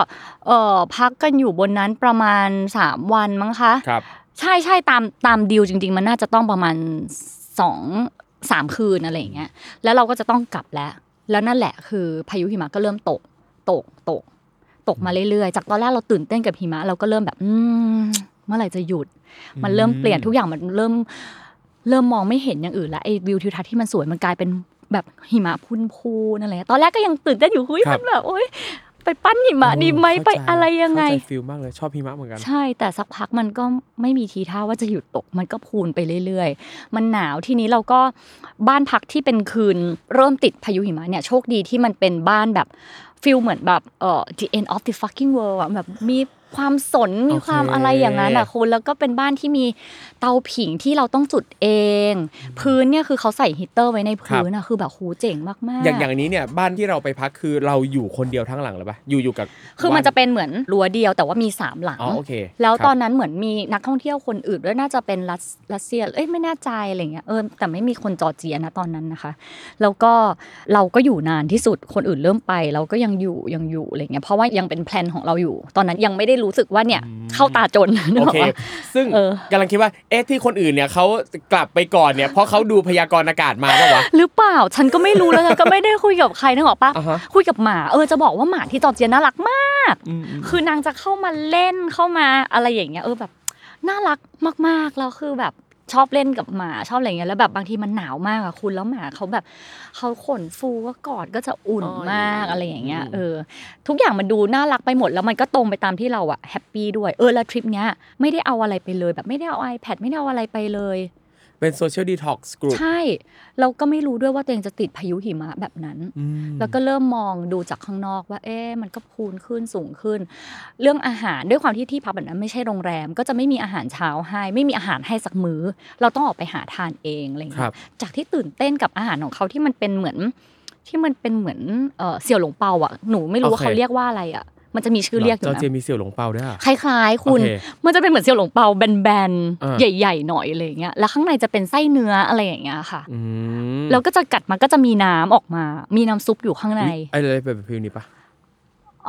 เออพักกันอยู่บนนั้นประมาณสามวันมั้งคะครับใช่ใช่ตามตามดีลจริง ๆ มันน่าจะต้องประมาณสองสามคืนอะไรอย่างเงี้ยแล้วเราก็จะต้องกลับแล้ว แล้วนั่นแหละคือพายุหิมะก็เริ่มตกตกตก ตกมาเรื่อยๆ จากตอนแรกเราตื่นเต้นกับหิมะ เราก็เริ่มแบบอืมเมื่อไหร่จะหยุด มันเริ่มเปลี่ยนทุกอย่างมันเริ่ม เริ่มมองไม่เห็นอย่างอื่นแล้วไอ้วิวทิวทัศน์ที่มันสวยมันกลายเป็นแบบหิมะพุ่นพูนอะไรเงี้ยตอนแรกก็ยังตื่นเต้นอยู่เฮ้ยครัมับนแบบโอ๊ยไปปั้นหิมะดีไหมเข้าไปใจอะไรยังไงเข้าใจ feel มากเลยชอบหิมะเหมือนกันใช่แต่สักพักมันก็ไม่มีทีท่าว่าจะหยุดตกมันก็พูนไปเรื่อยๆ มันหนาวทีนี้เราก็บ้านพักที่เป็นคืนเริ่มติดพายุหิมะเนี่ยโชคดีที่มันเป็นบ้านแบบ feel เหมือนแบบเอ่อ the end of the fucking world อะแบบมี ความสนมีความโอเคอะไรอย่างนั้นอะคุณแล้วก็เป็นบ้านที่มีเตาผิงที่เราต้องจุดเอง พื้นเนี่ยคือเขาใส่ฮีตเตอร์ไว้ในพื้นอะคือแบบโหเจ๋งมากๆ อย่างอย่างนี้เนี่ยบ้านที่เราไปพักคือเราอยู่คนเดียวทั้งหลังเลยปะอยู่อยู่กับ คือมันจะเป็นเหมือนรั้วเดียวแต่ว่ามีสามหลังอ๋อโอเคแล้วครับตอนนั้นเหมือนมีนักท่องเที่ยวคนอื่นด้วยน่าจะเป็นรัสรัสเซียเอ้ยไม่แน่ใจอะไรเงี้ยเออแต่ไม่มีคนจอร์เจียนะตอนนั้นนะคะ แล้วก็เราก็อยู่นานที่สุดคนอื่นเริ่มไป เราก็ยังอยู่ยังอยู่อะไรเงี้ยเพราะว่ายังเป็นแพลนของเราอยู่ ตอนนั้นยังไม่ได้รู้สึกว่าเนี่ยเข้าตาจนนึกโอออกเคปะซึ่งเออกำลังคิดว่าเอ๊ะที่คนอื่นเนี่ยเขากลับไปก่อนเนี่ยเพราะเขาดูพยากรณ์อากาศมาปะวะหรือเปล่าฉันก็ไม่รู้แล้วฉันก็ไม่ได้คุยกับใครนึกออกปะอ่าฮะคุยกับหมาเออจะบอกว่าหมาที่จอร์เจียน่ารักมาก คือนางจะเข้ามาเล่นเข้ามาอะไรอย่างเงี้ยเออแบบน่ารักมากๆแล้วคือแบบ ชอบเล่นกับหมาชอบอะไรเงี้ยแล้วแบบบางทีมันหนาวมากอะคุณแล้วหมาเขาแบบเขาขนฟูก็กอดก็จะอุ่นอ๋อมากอะไรอย่างเงี้ยอืมเออ ทุกอย่างมันดูน่ารักไปหมดแล้วมันก็ตรงไปตามที่เราอะ happy ด้วยเออแล้วทริปเนี้ยไม่ได้เอาอะไรไปเลย แบบไม่ได้เอา iPad ไม่ได้เอาอะไรไปเลย เป็น social detox กลุ่มใช่เราก็ไม่รู้ด้วยว่าตัวเองจะติดพายุหิมะแบบนั้น แล้วก็เริ่มมองดูจากข้างนอกว่า เอ๊ะมันก็พูนขึ้นสูงขึ้น เรื่องอาหารด้วยความที่ที่พักแบบนั้นไม่ใช่โรงแรม ก็จะไม่มีอาหารเช้าให้ ไม่มีอาหารให้สักมื้อ เราต้องออกไปหาทานเองอะไรอย่างเงี้ยครับจากที่ตื่นเต้นกับอาหารของเขาที่มันเป็นเหมือนที่มันเป็นเหมือนเอ่อเสี่ยวหลงเปาอะหนูไม่รู้ว่าโอเคเขาเรียกว่าอะไรอะ มันจะมีชื่อเรียกอจอยู่ร์นะเจียมีเสี่ยวหลงเปาด้วยอะคล้ายๆ คุณโอเคมันจะเป็นเหมือนเสี่ยวหลงเปาแบนอ่าๆใหญ่ๆ หน่อยอะไรอย่างเงี้ย แล้วข้างในจะเป็นไส้เนื้ออะไรอย่างเงี้ยค่ะอืมแล้วก็จะกัดมันก็จะมีน้ำออกมา มีน้ำซุปอยู่ข้างในไอ้เลยเป็นแบบ feel นี้ปะ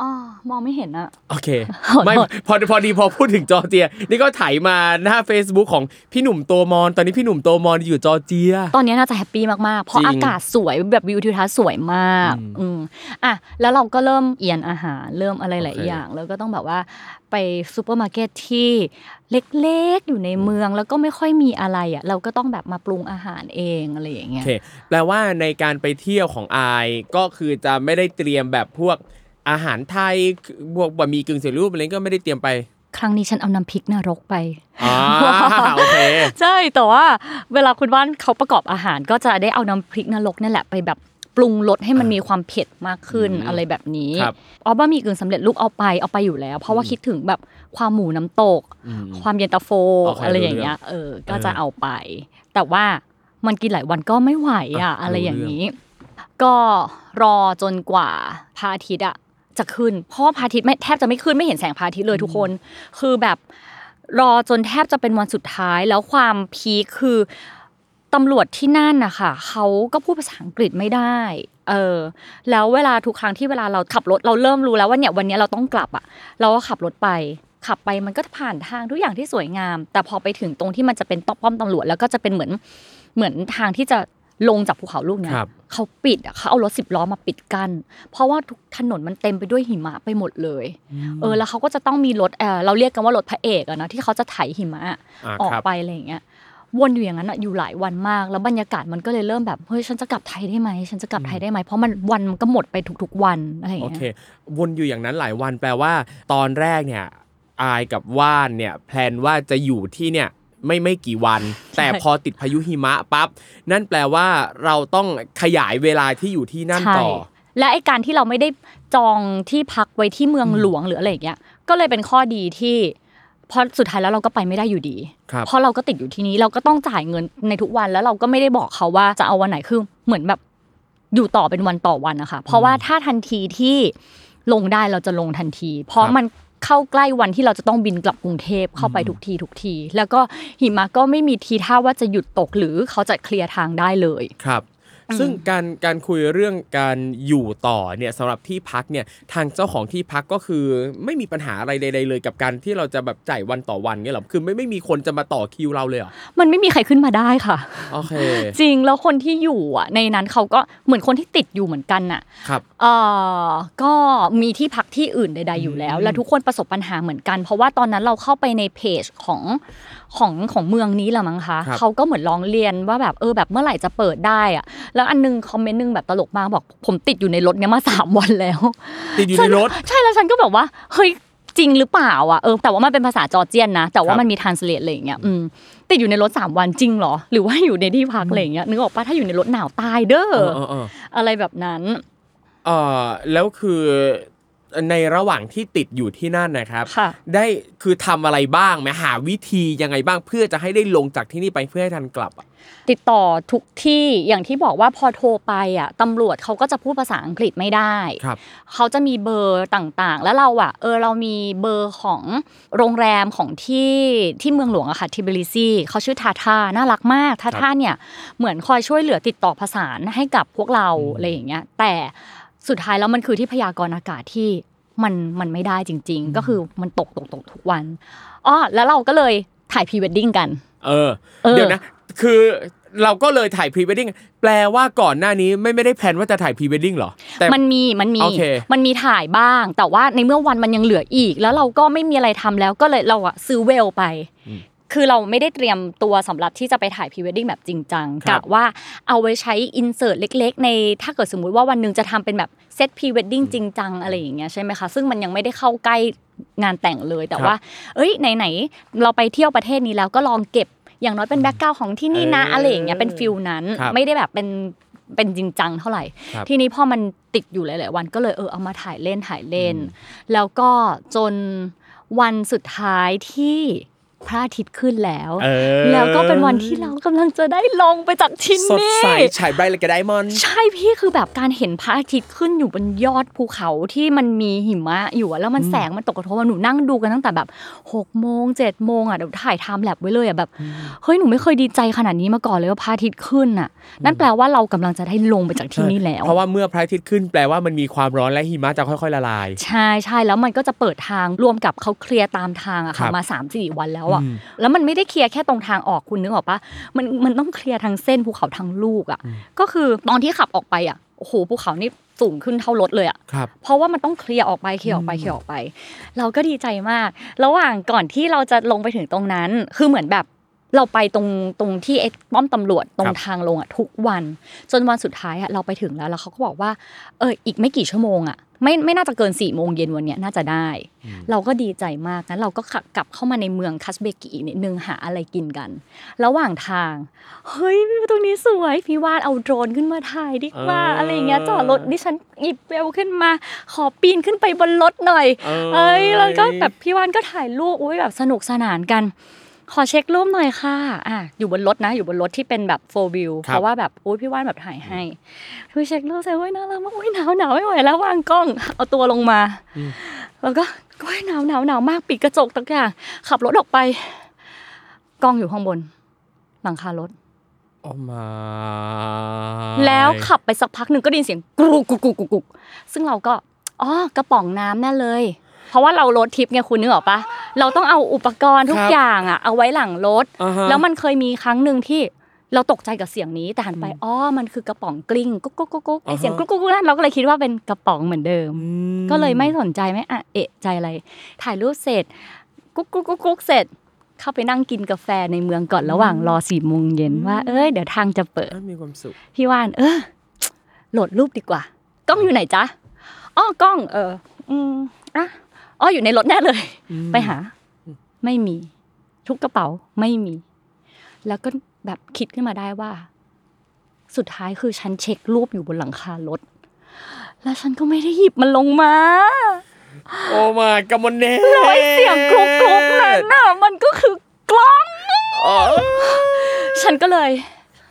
อ๋อมองไม่เห็นอะโอเคขอโทษไม่พอพอดีพอพูดถึงจอร์เจีย นี่ก็ไถมาหน้า Facebook ของพี่หนุ่มโตมอน ตอนนี้พี่หนุ่มโตมอนอยู่จอร์เจีย ตอนนี้น่าจะ happy มากๆ เพราะจริงอากาศสวยแบบวิวทิวทัศน์สวยมากอืมอืมอะแล้วเราก็เริ่มเอียนอาหารเริ่มอะไรหลายโอเคอย่าง แล้วก็ต้องแบบว่าไปซูเปอร์มาร์เก็ตที่เล็กๆ อยู่ในเมืองแล้วก็ไม่ค่อยมีอะไรอะ เราก็ต้องแบบมาปรุงอาหารเองอะไรอย่างโอเงี้ยเคแปลว่าในการไปเที่ยวของอายก็คือจะไม่ได้เตรียมแบบพวก อาหารไทยพวกบะหมี่กึ่งสำเร็จรูปอะไรก็ไม่ได้เตรียมไป ครั้งนี้ฉันเอาน้ำพริกนรกไปอ่าโอเคใช่แต่ว่าเวลาคุณบ้านเขาประกอบอาหาร ก็จะได้เอาน้ำพริกนรกนี่แหละไปแบบปรุงรสให้มันมีความเผ็ดมากขึ้นอืมอะไรแบบนี้ครับอ๋อบะหมี่กึ่งสำเร็จรูปเอาไปเอาไปอยู่แล้ว เพราะว่าคิดถึงแบบความหมูน้ำตกอืมความเย็นตาโฟโอเคอะไรอย่างเงี้ยเออก็จะเออเอาไป แต่ว่ามันกินหลายวันก็ไม่ไหวอะอะอะไรอย่างรู้เรื่องนี้ ก็รอจนกว่าพระอาทิตย์อะ จะขึ้น เพราะว่าพระอาทิตย์ไม่แทบจะไม่ขึ้นไม่เห็นแสงพระอาทิตย์เลยทุกคน คือแบบรอจนแทบจะเป็นวันสุดท้ายแล้วความพีคคือตำรวจที่นั่นนะคะเขาก็พูดภาษาอังกฤษไม่ได้ เออ แล้วเวลาทุกครั้งที่เวลาเราขับรถเราเริ่มรู้แล้วว่าเนี่ยวันนี้เราต้องกลับอะ เราก็ขับรถไป ขับไปมันก็ผ่านทางทุกอย่างที่สวยงาม แต่พอไปถึงตรงที่มันจะเป็นป้อมตำรวจแล้วก็จะเป็นเหมือนเหมือนทางที่จะ ลงจากภูเขาลูกเนี้ยครับเขาปิดอะเขาเอารถสิบล้อมาปิดกั้นเพราะว่าทุกถนนมันเต็มไปด้วยหิมะไปหมดเลย เออแล้วเขาก็จะต้องมีรถเออเราเรียกกันว่ารถพระเอกอะนะที่เขาจะไถหิมะอ่าออกครับไปอะไรอย่างเงี้ยวนอยู่อย่างนั้นอะอยู่หลายวันมาก แล้วบรรยากาศมันก็เลยเริ่มแบบเฮ้ยฉันจะกลับไทยได้ไหมฉันจะกลับไทยได้ไหมเพราะมันวันมันก็หมดไปทุกๆวันอะไรอย่างโอเงี้ยเค วนอยู่อย่างนั้นหลายวันแปลว่า ตอนแรกเนี่ยอายกับว่านเนี่ยแพลนว่าจะอยู่ที่เนี่ย ไม่ไม่กี่วัน แต่พอติดพายุหิมะปั๊บนั่นแปลว่าเราต้องขยายเวลาที่อยู่ที่นั่นใช่ต่อ และไอการที่เราไม่ได้จองที่พักไว้ที่เมืองหลวงหรืออะไรอย่างเงี้ยก็เลยเป็นข้อดีที่พอสุดท้ายแล้วเราก็ไปไม่ได้อยู่ดีครับเพราะเราก็ติดอยู่ที่นี้เราก็ต้องจ่ายเงินในทุกวันแล้วเราก็ไม่ได้บอกเขาว่าจะเอาวันไหนคือเหมือนแบบอยู่ต่อเป็นวันต่อวันนะคะเพราะว่าถ้าทันทีที่ลงได้เราจะลงทันที เพราะครับมัน เข้าใกล้วันที่เราจะต้องบินกลับกรุงเทพเข้าไปทุกทีทุกที แล้วก็หิมะก็ไม่มีทีท่าว่าจะหยุดตกหรือเขาจะเคลียร์ทางได้เลยครับ ซึ่งการการคุยเรื่องการอยู่ต่อเนี่ยสำหรับที่พักเนี่ยทางเจ้าของที่พักก็คือไม่มีปัญหาอะไรใดๆเลยกับการที่เราจะแบบจ่ายวันต่อวันเนี่ยหรอคือไม่ไม่มีคนจะมาต่อคิวเราเลยเหรอมันไม่มีใครขึ้นมาได้ค่ะโอเคจริงแล้วคนที่อยู่อะในนั้นเขาก็เหมือนคนที่ติดอยู่เหมือนกันน่ะครับเอ่อก็มีที่พักที่อื่นใด ๆอยู่แล้ว แล้วทุกคนประสบปัญหาเหมือนกัน เพราะว่าตอนนั้นเราเข้าไปในเพจของของของเมืองนี้แหละมั้งคะครับเขาก็เหมือนร้องเรียนว่าแบบเออแบบเมื่อไหร่จะเปิดได้อะแล้วอันนึงคอมเมนต์นึงแบบตลกมากบอก ผมติดอยู่ในรถเนี้ยมาสามวันแล้ว ติดอยู่ในรถ ใช่แล้วฉันก็แบบว่าเฮ้ยจริงหรือเปล่าอะเออแต่ว่ามันเป็นภาษาจอร์เจียนนะ แต่คว่ารับมันมีทานสเลตอะไรอย่างเงี้ยอืมติดอยู่ในรถสามวันจริงเหรอ หรือว่าอยู่ในที่พักอะไรอย่างเงี้ยนึกออกปะถ้าอยู่ในรถหนาวตายเด้อเออเออเอออะไรแบบนั้นเออแล้วคือ ในระหว่างที่ติดอยู่ที่นั่นนะครับค่ะได้คือทำอะไรบ้างไหมหาวิธียังไงบ้างเพื่อจะให้ได้ลงจากที่นี่ไปเพื่อให้ทันกลับอะติดต่อทุกที่อย่างที่บอกว่าพอโทรไปอะตำรวจเขาก็จะพูดภาษาอังกฤษไม่ได้ครับเขาจะมีเบอร์ต่างๆ แล้วเราอะเออเรามีเบอร์ของโรงแรมของที่ที่เมืองหลวงอะค่ะทิบิลิซีเขาชื่อทาทาน่ารักมากทาทาเนี่ยเหมือนคอยช่วยเหลือติดต่อภาษานให้กับพวกเราอะไรอย่างเงี้ยแต่ สุดท้ายแล้วมันคือที่พยากรณ์อากาศที่มันมันไม่ได้จริง ๆ ก็คือมันตกตกตกทุกวันอ๋อแล้วเราก็เลยถ่ายพรีเวดดิ้งกัน เออเออเดี๋ยวนะ คือเราก็เลยถ่ายพรีเวดดิ้งแปลว่าก่อนหน้านี้ไม่ไม่ได้ plan ว่าจะถ่ายพรีเวดดิ้งเหรอแต่มันมีมันมีโอเคมันมีถ่ายบ้าง แต่ว่าในเมื่อวันมันยังเหลืออีก แล้วเราก็ไม่มีอะไรทำแล้วก็เลยเราอะซื้อ veil ไป คือเราไม่ได้เตรียมตัวสำหรับที่จะไปถ่ายพรีเวดดิ้งแบบจริงจังครับกะว่าเอาไว้ใช้ insert เล็ก ๆ ในถ้าเกิดสมมุติว่าวันหนึ่งจะทำเป็นแบบเซตพรีเวดดิ้งจริงจังอะไรอย่างเงี้ยใช่ไหมคะซึ่งมันยังไม่ได้เข้าใกล้งานแต่งเลยแต่ว่า เอ้ยไหนๆเราไปเที่ยวประเทศนี้แล้วก็ลองเก็บอย่างน้อยเป็น background ของที่นี่นะเออออะไรอย่างเงี้ยเป็น feel นั้นครับไม่ได้แบบเป็นเป็นจริงจังเท่าไหร่ครับทีนี้พอมันติดอยู่หลายๆวันก็เลยเออเอามาถ่ายเล่นถ่ายเล่น แล้วก็จนวันสุดท้ายที่ พระอาทิตย์ขึ้นแล้วเออแล้วก็เป็นวันที่เรากำลังจะได้ลงไปจากที่สดนี่ shine bright like a diamond ใช่พี่คือแบบการเห็นพระอาทิตย์ขึ้นอยู่บนยอดภูเขาที่มันมีหิมะอยู่อะแล้วมันแสงมันตกกระทบอะหนูนั่งดูกันตั้งแต่แบบหกโมงเจ็ดโมงอะเดี๋ยวถ่าย time-lapse ไว้เลยอะแบบเฮ้ยหนูไม่เคยดีใจขนาดนี้มาก่อนเลยว่าพระอาทิตย์ขึ้นอะ นั่นแปลว่าเรากำลังจะได้ลงไปจากที่นี่แล้ว เพราะว่าเมื่อพระอาทิตย์ขึ้นแปลว่ามันมีความร้อนและหิมะจะค่อย ๆ ละลาย ใช่ใช่แล้วมันก็จะเปิดทางรวมกับเขาเคลียร์ตามทางอะครัค่ะบมาสามสี่วันแล้วอะอืมแล้วมันไม่ได้เคลียร์แค่ตรงทางออกคุณนึกออกปะมันมันต้องเคลียร์ทั้งเส้นภูเขาทั้งลูกอะก็คือตอนที่ขับออกไปอะโอ้โหภูเขานี่สูงขึ้นเท่ารถเลยอะครับเพราะว่ามันต้องเคลียร์ออกไปเคลียร์ออกไปเคลียร์ออกไป เราก็ดีใจมาก ระหว่างก่อนที่เราจะลงไปถึงตรงนั้น คือเหมือนแบบ เราไปตรงตรงที่ไอ้ป้อมตำรวจตรคงรับทางลงอะทุกวัน จนวันสุดท้ายอะเราไปถึงแล้วแล้วเขาก็บอกว่าเอออีกไม่กี่ชั่วโมงอะไม่ไม่น่าจะเกิน4ี่โมงเย็นวันเนี้ยน่าจะได้ เราก็ดีใจมากงั้นเราก็ขับกลับเข้ามาในเมืองคัสเบกิอีกนิดนึงหาอะไรกินกัน ระหว่างทาง เฮ้ยวิวตรงนี้สวย พี่วาดเอาโดรนขึ้นมาถ่ายดีกว่าเออออะไรอย่างเงี้ยจอดรถดิฉันหยิบเวลขึ้นมา ขอปีนขึ้นไปบนรถหน่อย เออเอ้ยแล้วก็แบบพี่วานก็ถ่ายรูปอุ้ยแบบสนุกสนานกัน ขอเช็ครูปหน่อยค่ะอะ อยู่บนรถนะ อยู่บนรถที่เป็นแบบโฟวิวครับเพราะว่าแบบอุ้ยพี่วานแบบถ่ายให้คือเช็ครูปเสร็จอุ้ยน่ารักมากอุ้ยหนาวหนาวไม่ไหวแล้ววางกล้อง เอาตัวลงมา แล้วก็อุ้ยหนาวหนาวหนาวมากปิดกระจกทุกอย่าง ขับรถออกไป กล้องอยู่ข้างบน หลังคารถโอ้มา แล้วขับไปสักพักหนึ่งก็ได้ยินเสียงกรุกกรุกกรุกกรุกกรุกซึ่งเราก็อ๋อกระป๋องน้ำแน่เลย เพราะว่าเรารถทิปไงคุณนึกออกปะเราต้องเอาอุปกรณ์ทุกอย่างอะเอาไว้หลังรถอ่าฮะแล้วมันเคยมีครั้งหนึ่งที่เราตกใจกับเสียงนี้แต่หันไปอ๋อมันคือกระป๋องกลิ้งกุ๊กกุ๊กกุ๊กกุ๊กไอเสียงกุ๊กกุ๊กกุ๊กนั่นเราก็เลยคิดว่าเป็นกระป๋องเหมือนเดิมอืก็เลยไม่สนใจไม่อะเอะใจอะไร ถ่ายรูปเสร็จกุ๊กกุ๊กกุ๊กกุ๊กเสร็จ เข้าไปนั่งกินกาแฟในเมืองก่อนระหว่างรอสี่โมงเย็นว่า เอ้ยเดี๋ยวทางจะเปิดอะมีความสุขพี่ว่านเออโหลดรูปดีกว่า กล้องอยู่ไหนจ๊ะอ๋อกล้องเอออืมอะ อ๋ออยู่ในรถแน่เลย ไปหา ไม่มี ทุกกระเป๋าไม่มี แล้วก็แบบคิดขึ้นมาได้ว่า สุดท้ายคือฉันเช็ครูปอยู่บนหลังคารถ แล้วฉันก็ไม่ได้หยิบมันลงมา โอ้มากำมอนเน่แล้วไอ้เสียงกรุกกรุกนั้นน่ะมันก็คือกล้องอ๋อฉันก็เลย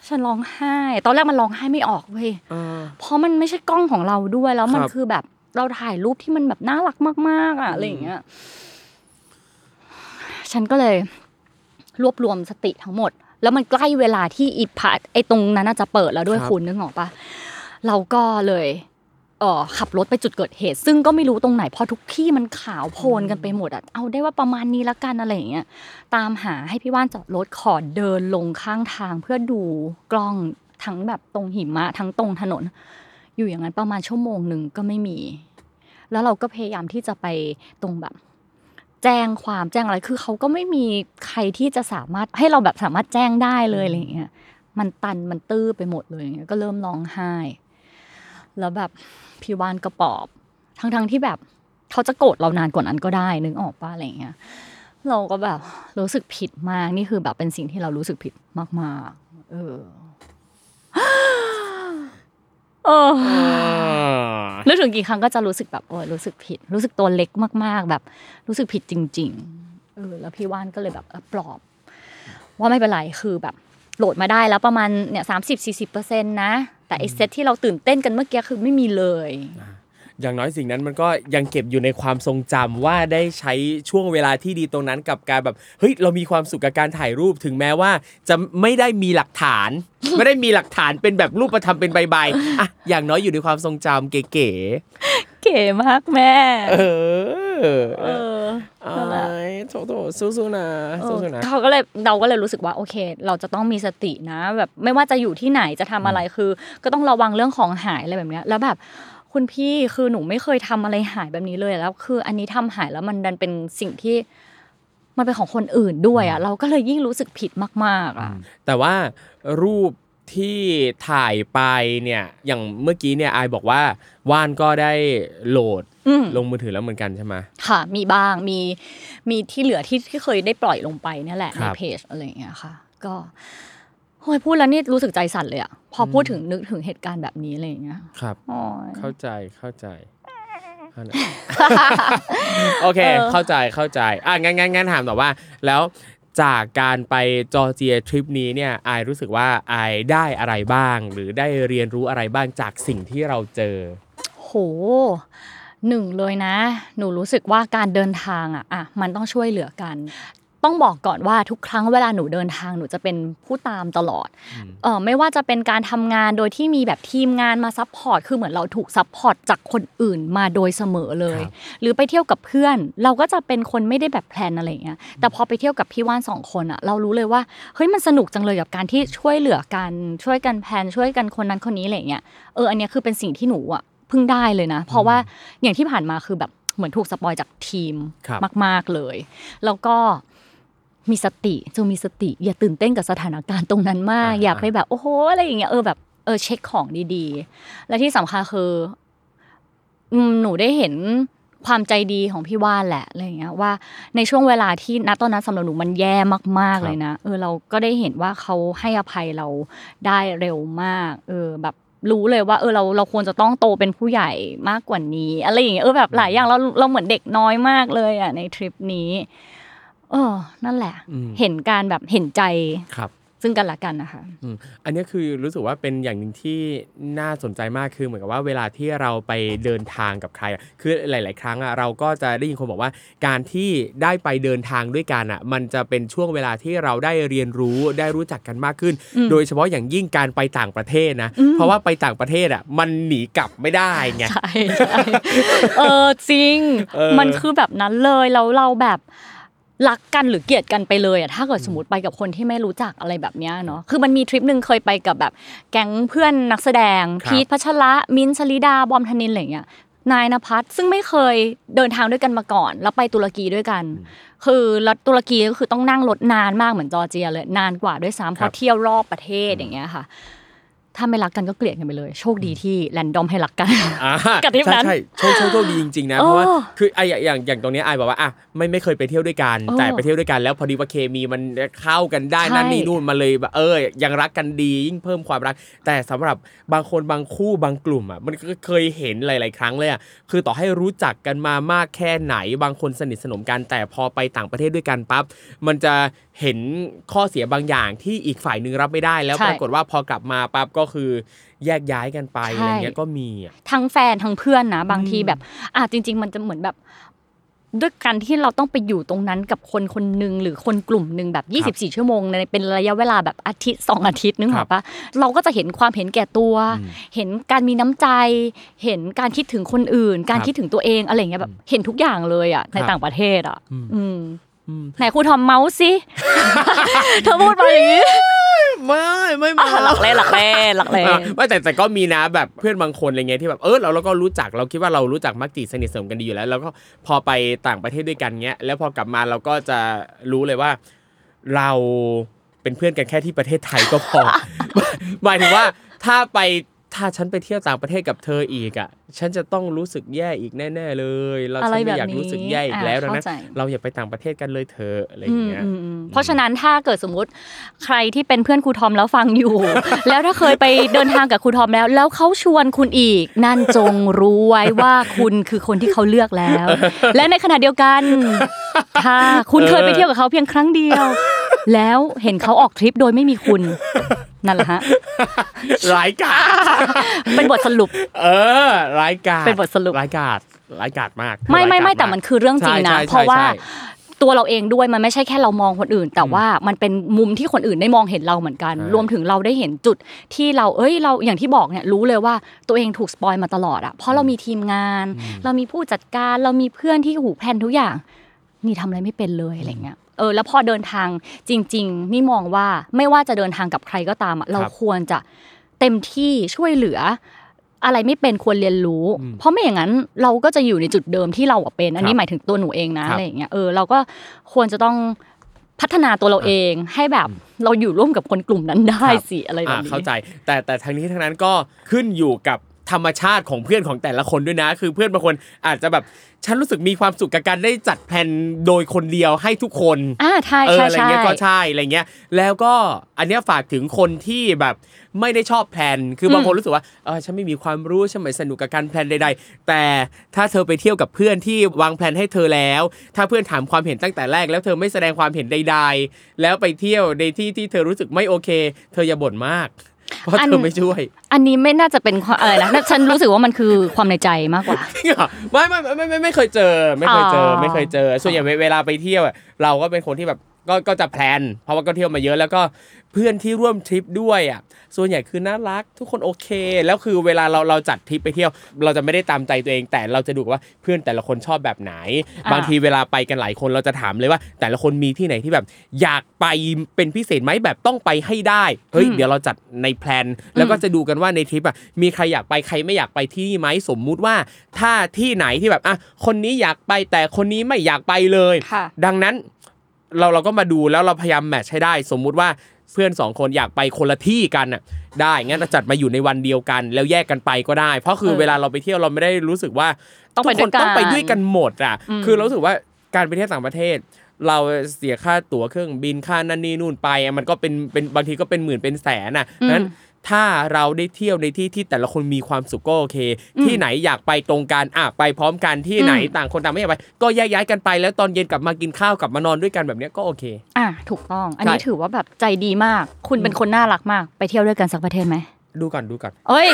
ฉันร้องไห้ ตอนแรกมันร้องไห้ไม่ออกเว้ยเออเพราะมันไม่ใช่กล้องของเราด้วยแล้วมันครับคือแบบ เราถ่ายรูปที่มันแบบน่ารักมาก ๆ อะอะไรอย่างเงี้ย ฉันก็เลย รวบรวมสติทั้งหมด แล้วมันใกล้เวลาที่อี part ไอ้ตรงนั้นน่าจะเปิดแล้วด้วยครับคุณนึกออกปะเราก็เลยเออขับรถไปจุดเกิดเหตุ ซึ่งก็ไม่รู้ตรงไหนเพราะทุกที่มันขาวโพลนกันไปหมดอะเอาได้ว่าประมาณนี้ละกันอะไรอย่างเงี้ยตามหาให้พี่ว่านจอดรถขอเดินลงข้างทางเพื่อดูกล้องทั้งแบบตรงหิมะทั้งตรงถนน อยู่อย่างนั้นประมาณชั่วโมงหนึ่งก็ไม่มี แล้วเราก็พยายามที่จะไปตรงแบบ แจ้งความแจ้งอะไรคือเขาก็ไม่มีใครที่จะสามารถให้เราแบบสามารถแจ้งได้เลยอะไรอย่างเงี้ยมันตันมันตื้อไปหมดเลยอย่างเงี้ยก็เริ่มร้องไห้ แล้วแบบพี่วานก็ปลอบ ทั้งๆที่แบบเขาจะโกรธเรานานกว่านั้นก็ได้นึกออกป่ะอะไรอย่างเงี้ยเราก็แบบรู้สึกผิดมากนี่คือแบบเป็นสิ่งที่เรารู้สึกผิดมากๆ เออเออ นึกถึงกี่ครั้งก็จะรู้สึกแบบโอ้ยรู้สึกผิด รู้สึกตัวเล็กมาก ๆ แบบ รู้สึกผิดจริง ๆ เออ แล้วพี่ว่านก็เลยแบบเออปลอบ ว่าไม่เป็นไรคือแบบโหลดมาได้แล้วประมาณเนี่ยสามสิบสี่สิบเปอร์เซ็นต์นะ แต่ไอเซตที่เราตื่นเต้นกันเมื่อกี้คือไม่มีเลย อย่างน้อยสิ่งนั้นมันก็ยังเก็บอยู่ในความทรงจำว่าได้ใช้ช่วงเวลาที่ดีตรงนั้นกับการแบบเฮ้ยเรามีความสุขกับการถ่ายรูปถึงแม้ว่าจะไม่ได้มีหลักฐาน ไม่ได้มีหลักฐานเป็นแบบรูปธรรมเป็นใบๆอะอย่างน้อยอยู่ในความทรงจำเก๋เก๋มากแม่ๆเออเออไอ้โถโถสู้ๆนะสู้ๆนะเขาก็เลยเราก็เลยรู้สึกว่าโอเค เราจะต้องมีสตินะ แบบไม่ว่าจะอยู่ที่ไหนจะทำอะไรคือ ก็ต้องระวังเรื่องของหายอะไรแบบเนี้ยแล้วแบบ คุณพี่คือหนูไม่เคยทำอะไรหายแบบนี้เลยแล้ว คืออันนี้ทำหายแล้วมันดันเป็นสิ่งที่มันเป็นของคนอื่นด้วยอะเราก็เลยยิ่งรู้สึกผิดมากๆอะแต่ว่ารูปที่ถ่ายไปเนี่ยอย่างเมื่อกี้เนี่ยไอายบอกว่าว่านก็ได้โหลดอืมลงมือถือแล้วเหมือนกันใช่ไหมค่ะ มีบ้างมีมีที่เหลือที่ที่เคยได้ปล่อยลงไปเนี่ยแหละคในรับเพจอะไรอย่างเงี้ยค่ะ ก็ โอ้ยพูดแล้วนี่รู้สึกใจสั่นเลยอะพอพูดถึงนึกถึงเหตุการณ์แบบนี้อะไรอย่างเงี้ยครับ โอ้ย เข้าใจเข้าใจอันนั้นโอเค เออ เข้าใจเข้าใจอะงั้นงั้นงั้นถามต่อว่า แล้วจากการไปจอร์เจียทริปนี้เนี่ยไอายรู้สึกว่าไอายได้อะไรบ้าง หรือได้เรียนรู้อะไรบ้างจากสิ่งที่เราเจอ โหหนึ่งเลยนะ หนูรู้สึกว่าการเดินทางอะอะมันต้องช่วยเหลือกัน ต้องบอกก่อนว่าทุกครั้งเวลาหนูเดินทางหนูจะเป็นผู้ตามตลอดเออไม่ว่าจะเป็นการทำงานโดยที่มีแบบทีมงานมา support คือเหมือนเราถูก support จากคนอื่นมาโดยเสมอเลยครับหรือไปเที่ยวกับเพื่อน เราก็จะเป็นคนไม่ได้แบบ plan อะไรอย่างเงี้ยแต่พอไปเที่ยวกับพี่ว่านสองคนอะเรารู้เลยว่าเฮ้ยมันสนุกจังเลยกับการที่ช่วยเหลือกันช่วยกันแพลนช่วยกันคนนั้นคนนี้อะไรอย่างเงี้ยเอออันเนี้ยคือเป็นสิ่งที่หนูอะเพิ่งได้เลยนะ เพราะว่าอย่างที่ผ่านมาคือแบบเหมือนถูกสปอยจากทีมครับมาก ๆเลย แล้วก็ มีสติจงมีสติ อย่าตื่นเต้นกับสถานการณ์ตรงนั้นมากอ่าอย่าไปแบบโอ้โหอะไรอย่างเงี้ยเออแบบเออเช็คของดีๆ และที่สำคัญคืออืมหนูได้เห็นความใจดีของพี่ว่านแหละอะไรอย่างเงี้ยว่าในช่วงเวลาที่ณตอนนั้นสำหรับหนูมันแย่มากครับๆเลยนะเออเราก็ได้เห็นว่าเขาให้อภัยเราได้เร็วมากเออแบบรู้เลยว่าเออเราเราควรจะต้องโตเป็นผู้ใหญ่มากกว่านี้อะไรอย่างเงี้ยเออแบบหลายอย่างเราเราเหมือนเด็กน้อยมากเลยอะในทริปนี้ เออ นั่นแหละอืมเห็นการแบบเห็นใจครับซึ่งกันและกันนะคะอืมอันนี้คือรู้สึกว่าเป็นอย่างหนึ่งที่น่าสนใจมากคือเหมือนกับว่าเวลาที่เราไปเดินทางกับใครอะคือหลาย ๆ ครั้งอะเราก็จะได้ยินคนบอกว่า การที่ได้ไปเดินทางด้วยกันอะ มันจะเป็นช่วงเวลาที่เราได้เรียนรู้ได้รู้จักกันมากขึ้น โดยเฉพาะอย่างยิ่งการไปต่างประเทศนะ เพราะว่าไปต่างประเทศอะมันหนีกลับไม่ได้ไงใช่ใช่เออจริงเออมันคือแบบนั้นเลยแล้วเราแบบ รักกันหรือเกลียดกันไปเลยอะถ้าเกิดสมมติไปกับคนที่ไม่รู้จักอะไรแบบเนี้ยเนาะคือมันมีทริปหนึ่งเคยไปกับแบบ แก๊งเพื่อนนักแสดงครับพีทพัชระมินท์ชลิดาบอมธนินอะไรอย่างเงี้ยนายนภัสซึ่งไม่เคยเดินทางด้วยกันมาก่อน แล้วไปตุรกีด้วยกัน คือแล้วตุรกีก็คือต้องนั่งรถนานมากเหมือนจอร์เจียเลยนานกว่าด้วยซ้ำเพครัราะบเที่ยวรอบประเทศอย่างเงี้ยค่ะ ถ้าไม่รักกันก็เกลียดกันไปเลย โชคดีที่แรนดอมให้รักกันอ่ากับทริปนั้นใช่ใช่โชคโชคโชคดีจริงๆนะโอ้เพราะว่าคือไออย่างอย่างอย่างตรงเนี้ยไอบอกว่าอะไม่ไม่เคยไปเที่ยวด้วยกันโอ้แต่ไปเที่ยวด้วยกันแล้วพอดีว่าเคมีมันเข้ากันได้ใช่นั่นนี่นู่นมาเลยแบบเออยังรักกันดียิ่งเพิ่มความรัก แต่สำหรับบางคนบางคู่บางกลุ่มอะมันก็เคยเห็นหลาย ๆ ครั้งเลยอะคือต่อให้รู้จักกันมามากแค่ไหน บางคนสนิทสนมกันแต่พอไปต่างประเทศด้วยกันปั๊บมันจะเห็นข้อเสียบางอย่างที่อีกฝ่ายหนึ่งรับไม่ได้แล้วใช่ปรากฏว่าพอกลับมาปั๊บก็คือแยกย้ายกันไปใช่อะไรเงี้ยก็มีอะทั้งแฟนทั้งเพื่อนนะบางทีแบบอะจริง ๆ มันจะเหมือนแบบด้วยการที่เราต้องไปอยู่ตรงนั้นกับคนคนหนึ่งหรือคนกลุ่มหนึ่งแบบ 24 ชั่วโมงในเป็นระยะเวลาแบบอาทิตย์สองอาทิตย์นึกออกปะเราก็จะเห็นความเห็นแก่ตัว เห็นการมีน้ำใจ เห็นการคิดถึงคนอื่น การครับคิดถึงตัวเองอะไรอย่างเงี้ยแบบเห็นทุกอย่างเลยอะในครับต่างประเทศอะอืมอืมอืม ไหนครูทอมเมาส์สิเธอพูดมาอย่างนี้ไม่ไม่อะมาหลักเล่นหลักเล่นหลักเล่อะนไม่แต่แต่ก็มีนะแบบเพื่อนบางคนอะไรเงี้ยที่แบบเออเราเราก็รู้จักเราคิดว่าเรารู้จักมักจีสนิทสนมกันดีอยู่แล้ว แล้วก็พอไปต่างประเทศด้วยกันเงี้ย แล้วพอกลับมาเราก็จะรู้เลยว่า เราเป็นเพื่อนกันแค่ที่ประเทศไทยก็พอหมายถึงว่าถ้าไป ถ้าฉันไปเที่ยวต่างประเทศกับเธออีกอะ ฉันจะต้องรู้สึกแย่อีกแน่ ๆ เลยแล้วอะไรฉันไม่อยากแบบนี้รู้สึกแย่อีกแล้วอ่าดังนั้นเข้าใจเราอย่าไปต่างประเทศกันเลยเธอะอะไรอย่างเงี้ยอืมอืมอืมเพราะฉะนั้นถ้าเกิดสมมุติใครที่เป็นเพื่อนครูทอมแล้วฟังอยู่ แล้วถ้าเคยไปเดินทางกับครูทอมแล้ว แล้วเขาชวนคุณอีก นั่นจงรู้ไว้ว่าคุณคือคนที่เขาเลือกแล้ว และในขณะเดียวกัน ถ้าคุณเคยไปเที่ยวกับเขาเพียงครั้งเดียว แล้วเห็นเขาออกทริปโดยไม่มีคุณ นั่นแหละฮะร้ายกาจเป็นบทสรุป เออร้ายกาจเป็นบทสรุปร้ายกาจร้ายกาจมาก ไม่ไม่ไม่ร้ายกาจแต่มันคือเรื่องจริงนะใช่ใช่เพราะว่าใช่ตัวเราเองด้วยมันไม่ใช่แค่เรามองคนอื่น แต่ว่ามันเป็นมุมที่คนอื่นได้มองเห็นเราเหมือนกันใช่รวมถึงเราได้เห็นจุดที่เราเอ้ยเราอย่างที่บอกเนี่ยรู้เลยว่าตัวเองถูกสปอยมาตลอดอะเพราะเรามีทีมงาน เรามีผู้จัดการเรามีเพื่อนที่หูแพลนทุกอย่าง นี่ทำอะไรไม่เป็นเลยอะไรเงี้ย เออแล้วพอเดินทางจริง ๆ นี่มองว่าไม่ว่าจะเดินทางกับใครก็ตามอะเราควรจะเต็มที่ช่วยเหลือ อะไรไม่เป็นควรเรียนรู้ เพราะไม่อย่างนั้นเราก็จะอยู่ในจุดเดิมที่เราอะเป็น อันนี้หมายถึงตัวหนูเองนะครับอะไรอย่างเงี้ยเออเราก็ควรจะต้องพัฒนาตัวเราเองให้แบบเราอยู่ร่วมกับคนกลุ่มนั้นได้ครับสิอะไรแบบอ่านี้เข้าใจ แต่แต่ทั้งนี้ทั้งนั้นก็ขึ้นอยู่กับ ธรรมชาติของเพื่อนของแต่ละคนด้วยนะ คือเพื่อนบางคนอาจจะแบบฉันรู้สึกมีความสุขกับการได้จัดแผนโดยคนเดียวให้ทุกคนอ่าใช่เออใช่อะไรใช่เงี้ยก็ใช่อะไรเงี้ย แล้วก็อันเนี้ยฝากถึงคนที่แบบไม่ได้ชอบแพลนคือบางคนรู้สึกว่าเออฉันไม่มีความรู้ฉันไม่สนุกกับการแพลนใด ๆ แต่ถ้าเธอไปเที่ยวกับเพื่อนที่วางแพลนให้เธอแล้ว ถ้าเพื่อนถามความเห็นตั้งแต่แรก แล้วเธอไม่แสดงความเห็นใด ๆ แล้วไปเที่ยวในที่ที่เธอรู้สึกไม่โอเค เธออย่าบ่นมาก เพราะเธอไม่ช่วย อันนี้ไม่น่าจะเป็นความอะไรนะฉันรู้สึกว่ามันคือความในใจมากกว่าจริงเหรอไม่ไม่ไม่ไม่ไม่เคยเจอ ไม่เคยเจออ๋อไม่เคยเจอ ส่วนใหญ่เวลาไปเที่ยวอะเราก็เป็นคนที่แบบ ก็ก็จะแพลนเพราะว่าก็เที่ยวมาเยอะแล้วก็เพื่อนที่ร่วมทริปด้วยอะส่วนใหญ่คือน่ารักทุกคนโอเค แล้วคือเวลาเราเราจัดทริปไปเที่ยว เราจะไม่ได้ตามใจตัวเองแต่เราจะดูว่าเพื่อนแต่ละคนชอบแบบไหนอ่าบางทีเวลาไปกันหลายคนเราจะถามเลยว่า แต่ละคนมีที่ไหนที่แบบ อยากไปเป็นพิเศษไหมแบบต้องไปให้ได้เฮ้ยเดี๋ยวเราจัดในแพลนแล้วก็จะดูกันว่าในทริปอะมีใครอยากไปใครไม่อยากไปที่นี่ไหมสมมุติว่า ถ้าที่ไหนที่แบบอะคนนี้อยากไปแต่คนนี้ไม่อยากไปเลยค่ะดังนั้น เราเราก็มาดูแล้วเราพยายามแมทช์ให้ได้ สมมุติว่าเพื่อนสองคนอยากไปคนละที่กันน่ะได้งั้นเราจัดมาอยู่ในวันเดียวกัน แล้วแยกกันไปก็ได้ เพราะคือเออเวลาเราไปเที่ยวเราไม่ได้รู้สึกว่าต้องไปทุกคนด้วยกันต้องไปด้วยกันหมดอะอืมคือเรารู้สึกว่าการไปเที่ยวต่างประเทศ เราเสียค่าตั๋วเครื่องบินค่านั่นนี่นู่นไปอะมันก็เป็นเป็นบางทีก็เป็นหมื่นเป็นแสนอะนั้น ถ้าเราได้เที่ยวในที่ที่แต่ละคนมีความสุขก็โอเค ที่ไหนอยากไปตรงกันอะไปพร้อมกันที่ไหนอืมต่างคนต่างไม่อยากไป ก็แยกย้ายกันไปแล้วตอนเย็นกลับมากินข้าวกลับมานอนด้วยกันแบบเนี้ยก็โอเค อะถูกต้อง อันนี้ใช่ถือว่าแบบใจดีมาก คุณเป็นคนน่ารักมาก ไปเที่ยวด้วยกันสักประเทศไหมดูก่อนดูก่อนเอ้ย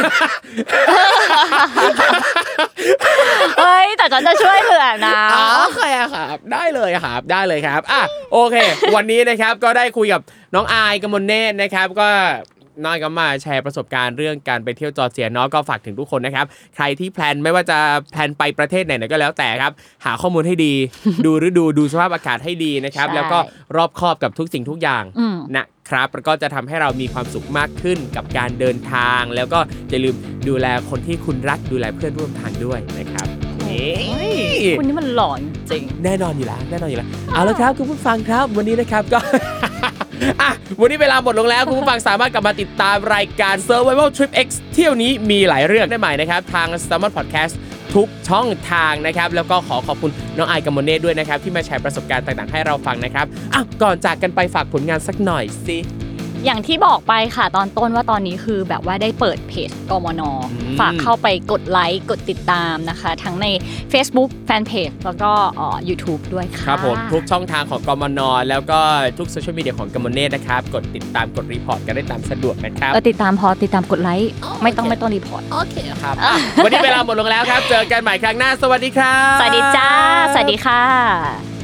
เอ้ย แต่ก็จะช่วยเหลือนะอ๋อโอเคครับ ได้เลยครับ ได้เลยครับ อะ โอเค วันนี้นะครับ ก็ได้คุยกับน้องอายกมลเนตรนะครับ ก็ น้อยก็มาแชร์ประสบการณ์เรื่องการไปเที่ยวจอร์เจียเนาะก็ฝากถึงทุกคนนะครับ ใครที่แพลนไม่ว่าจะแพลนไปประเทศไหนๆก็แล้วแต่ครับ หาข้อมูลให้ดี ดูฤดูดูสภาพอากาศให้ดีนะครับใช่แล้วก็รอบคอบกับทุกสิ่งทุกอย่างอืมนะครับแล้วก็จะทำให้เรามีความสุขมากขึ้นกับการเดินทาง แล้วก็อย่าลืมดูแลคนที่คุณรักดูแลเพื่อนร่วมทางด้วยนะครับนี่คุณนี่มันหล่อนจริง แน่นอนอยู่แล้วแน่นอนอยู่แล้วเอาละครับคุณผู้ฟังครับวันนี้นะครับก็ อะวันนี้เวลาหมดลงแล้ว คุณผู้ฟังสามารถกลับมาติดตามรายการ Survival Trip X เที่ยวนี้มีหลายเรื่องได้ใหม่นะครับ ทาง s t a r m o n Podcast ทุกช่องทางนะครับ แล้วก็ขอขอบคุณน้องไอกมลเนตรด้วยนะครับ ที่มาแชร์ประสบการณ์ต่างๆให้เราฟังนะครับอะก่อนจากกันไปฝากผลงานสักหน่อยสิ อย่างที่บอกไปค่ะตอนต้นว่าตอนนี้คือแบบว่าได้เปิดเพจกมลเนตรอืมฝากเข้าไปกดไลค์กดติดตามนะคะ ทั้งใน Facebook Fanpage แล้วก็เอ่อ YouTube ด้วยค่ะ ครับผมทุกช่องทางของกมลเนตร แล้วก็ทุกโซเชียลมีเดียของกมลเนตรนะครับ กดติดตามกด report กันได้ตามสะดวกนะครับเออติดตามพอติดตามกดไลค์ไม่ต้องไม่ต้อง report โอเคครับอะวันนี้เวลาหมดลงแล้วครับ เจอกันใหม่ครั้งหน้าสวัสดีครับสวัสดีจ้าสวัสดีค่ะ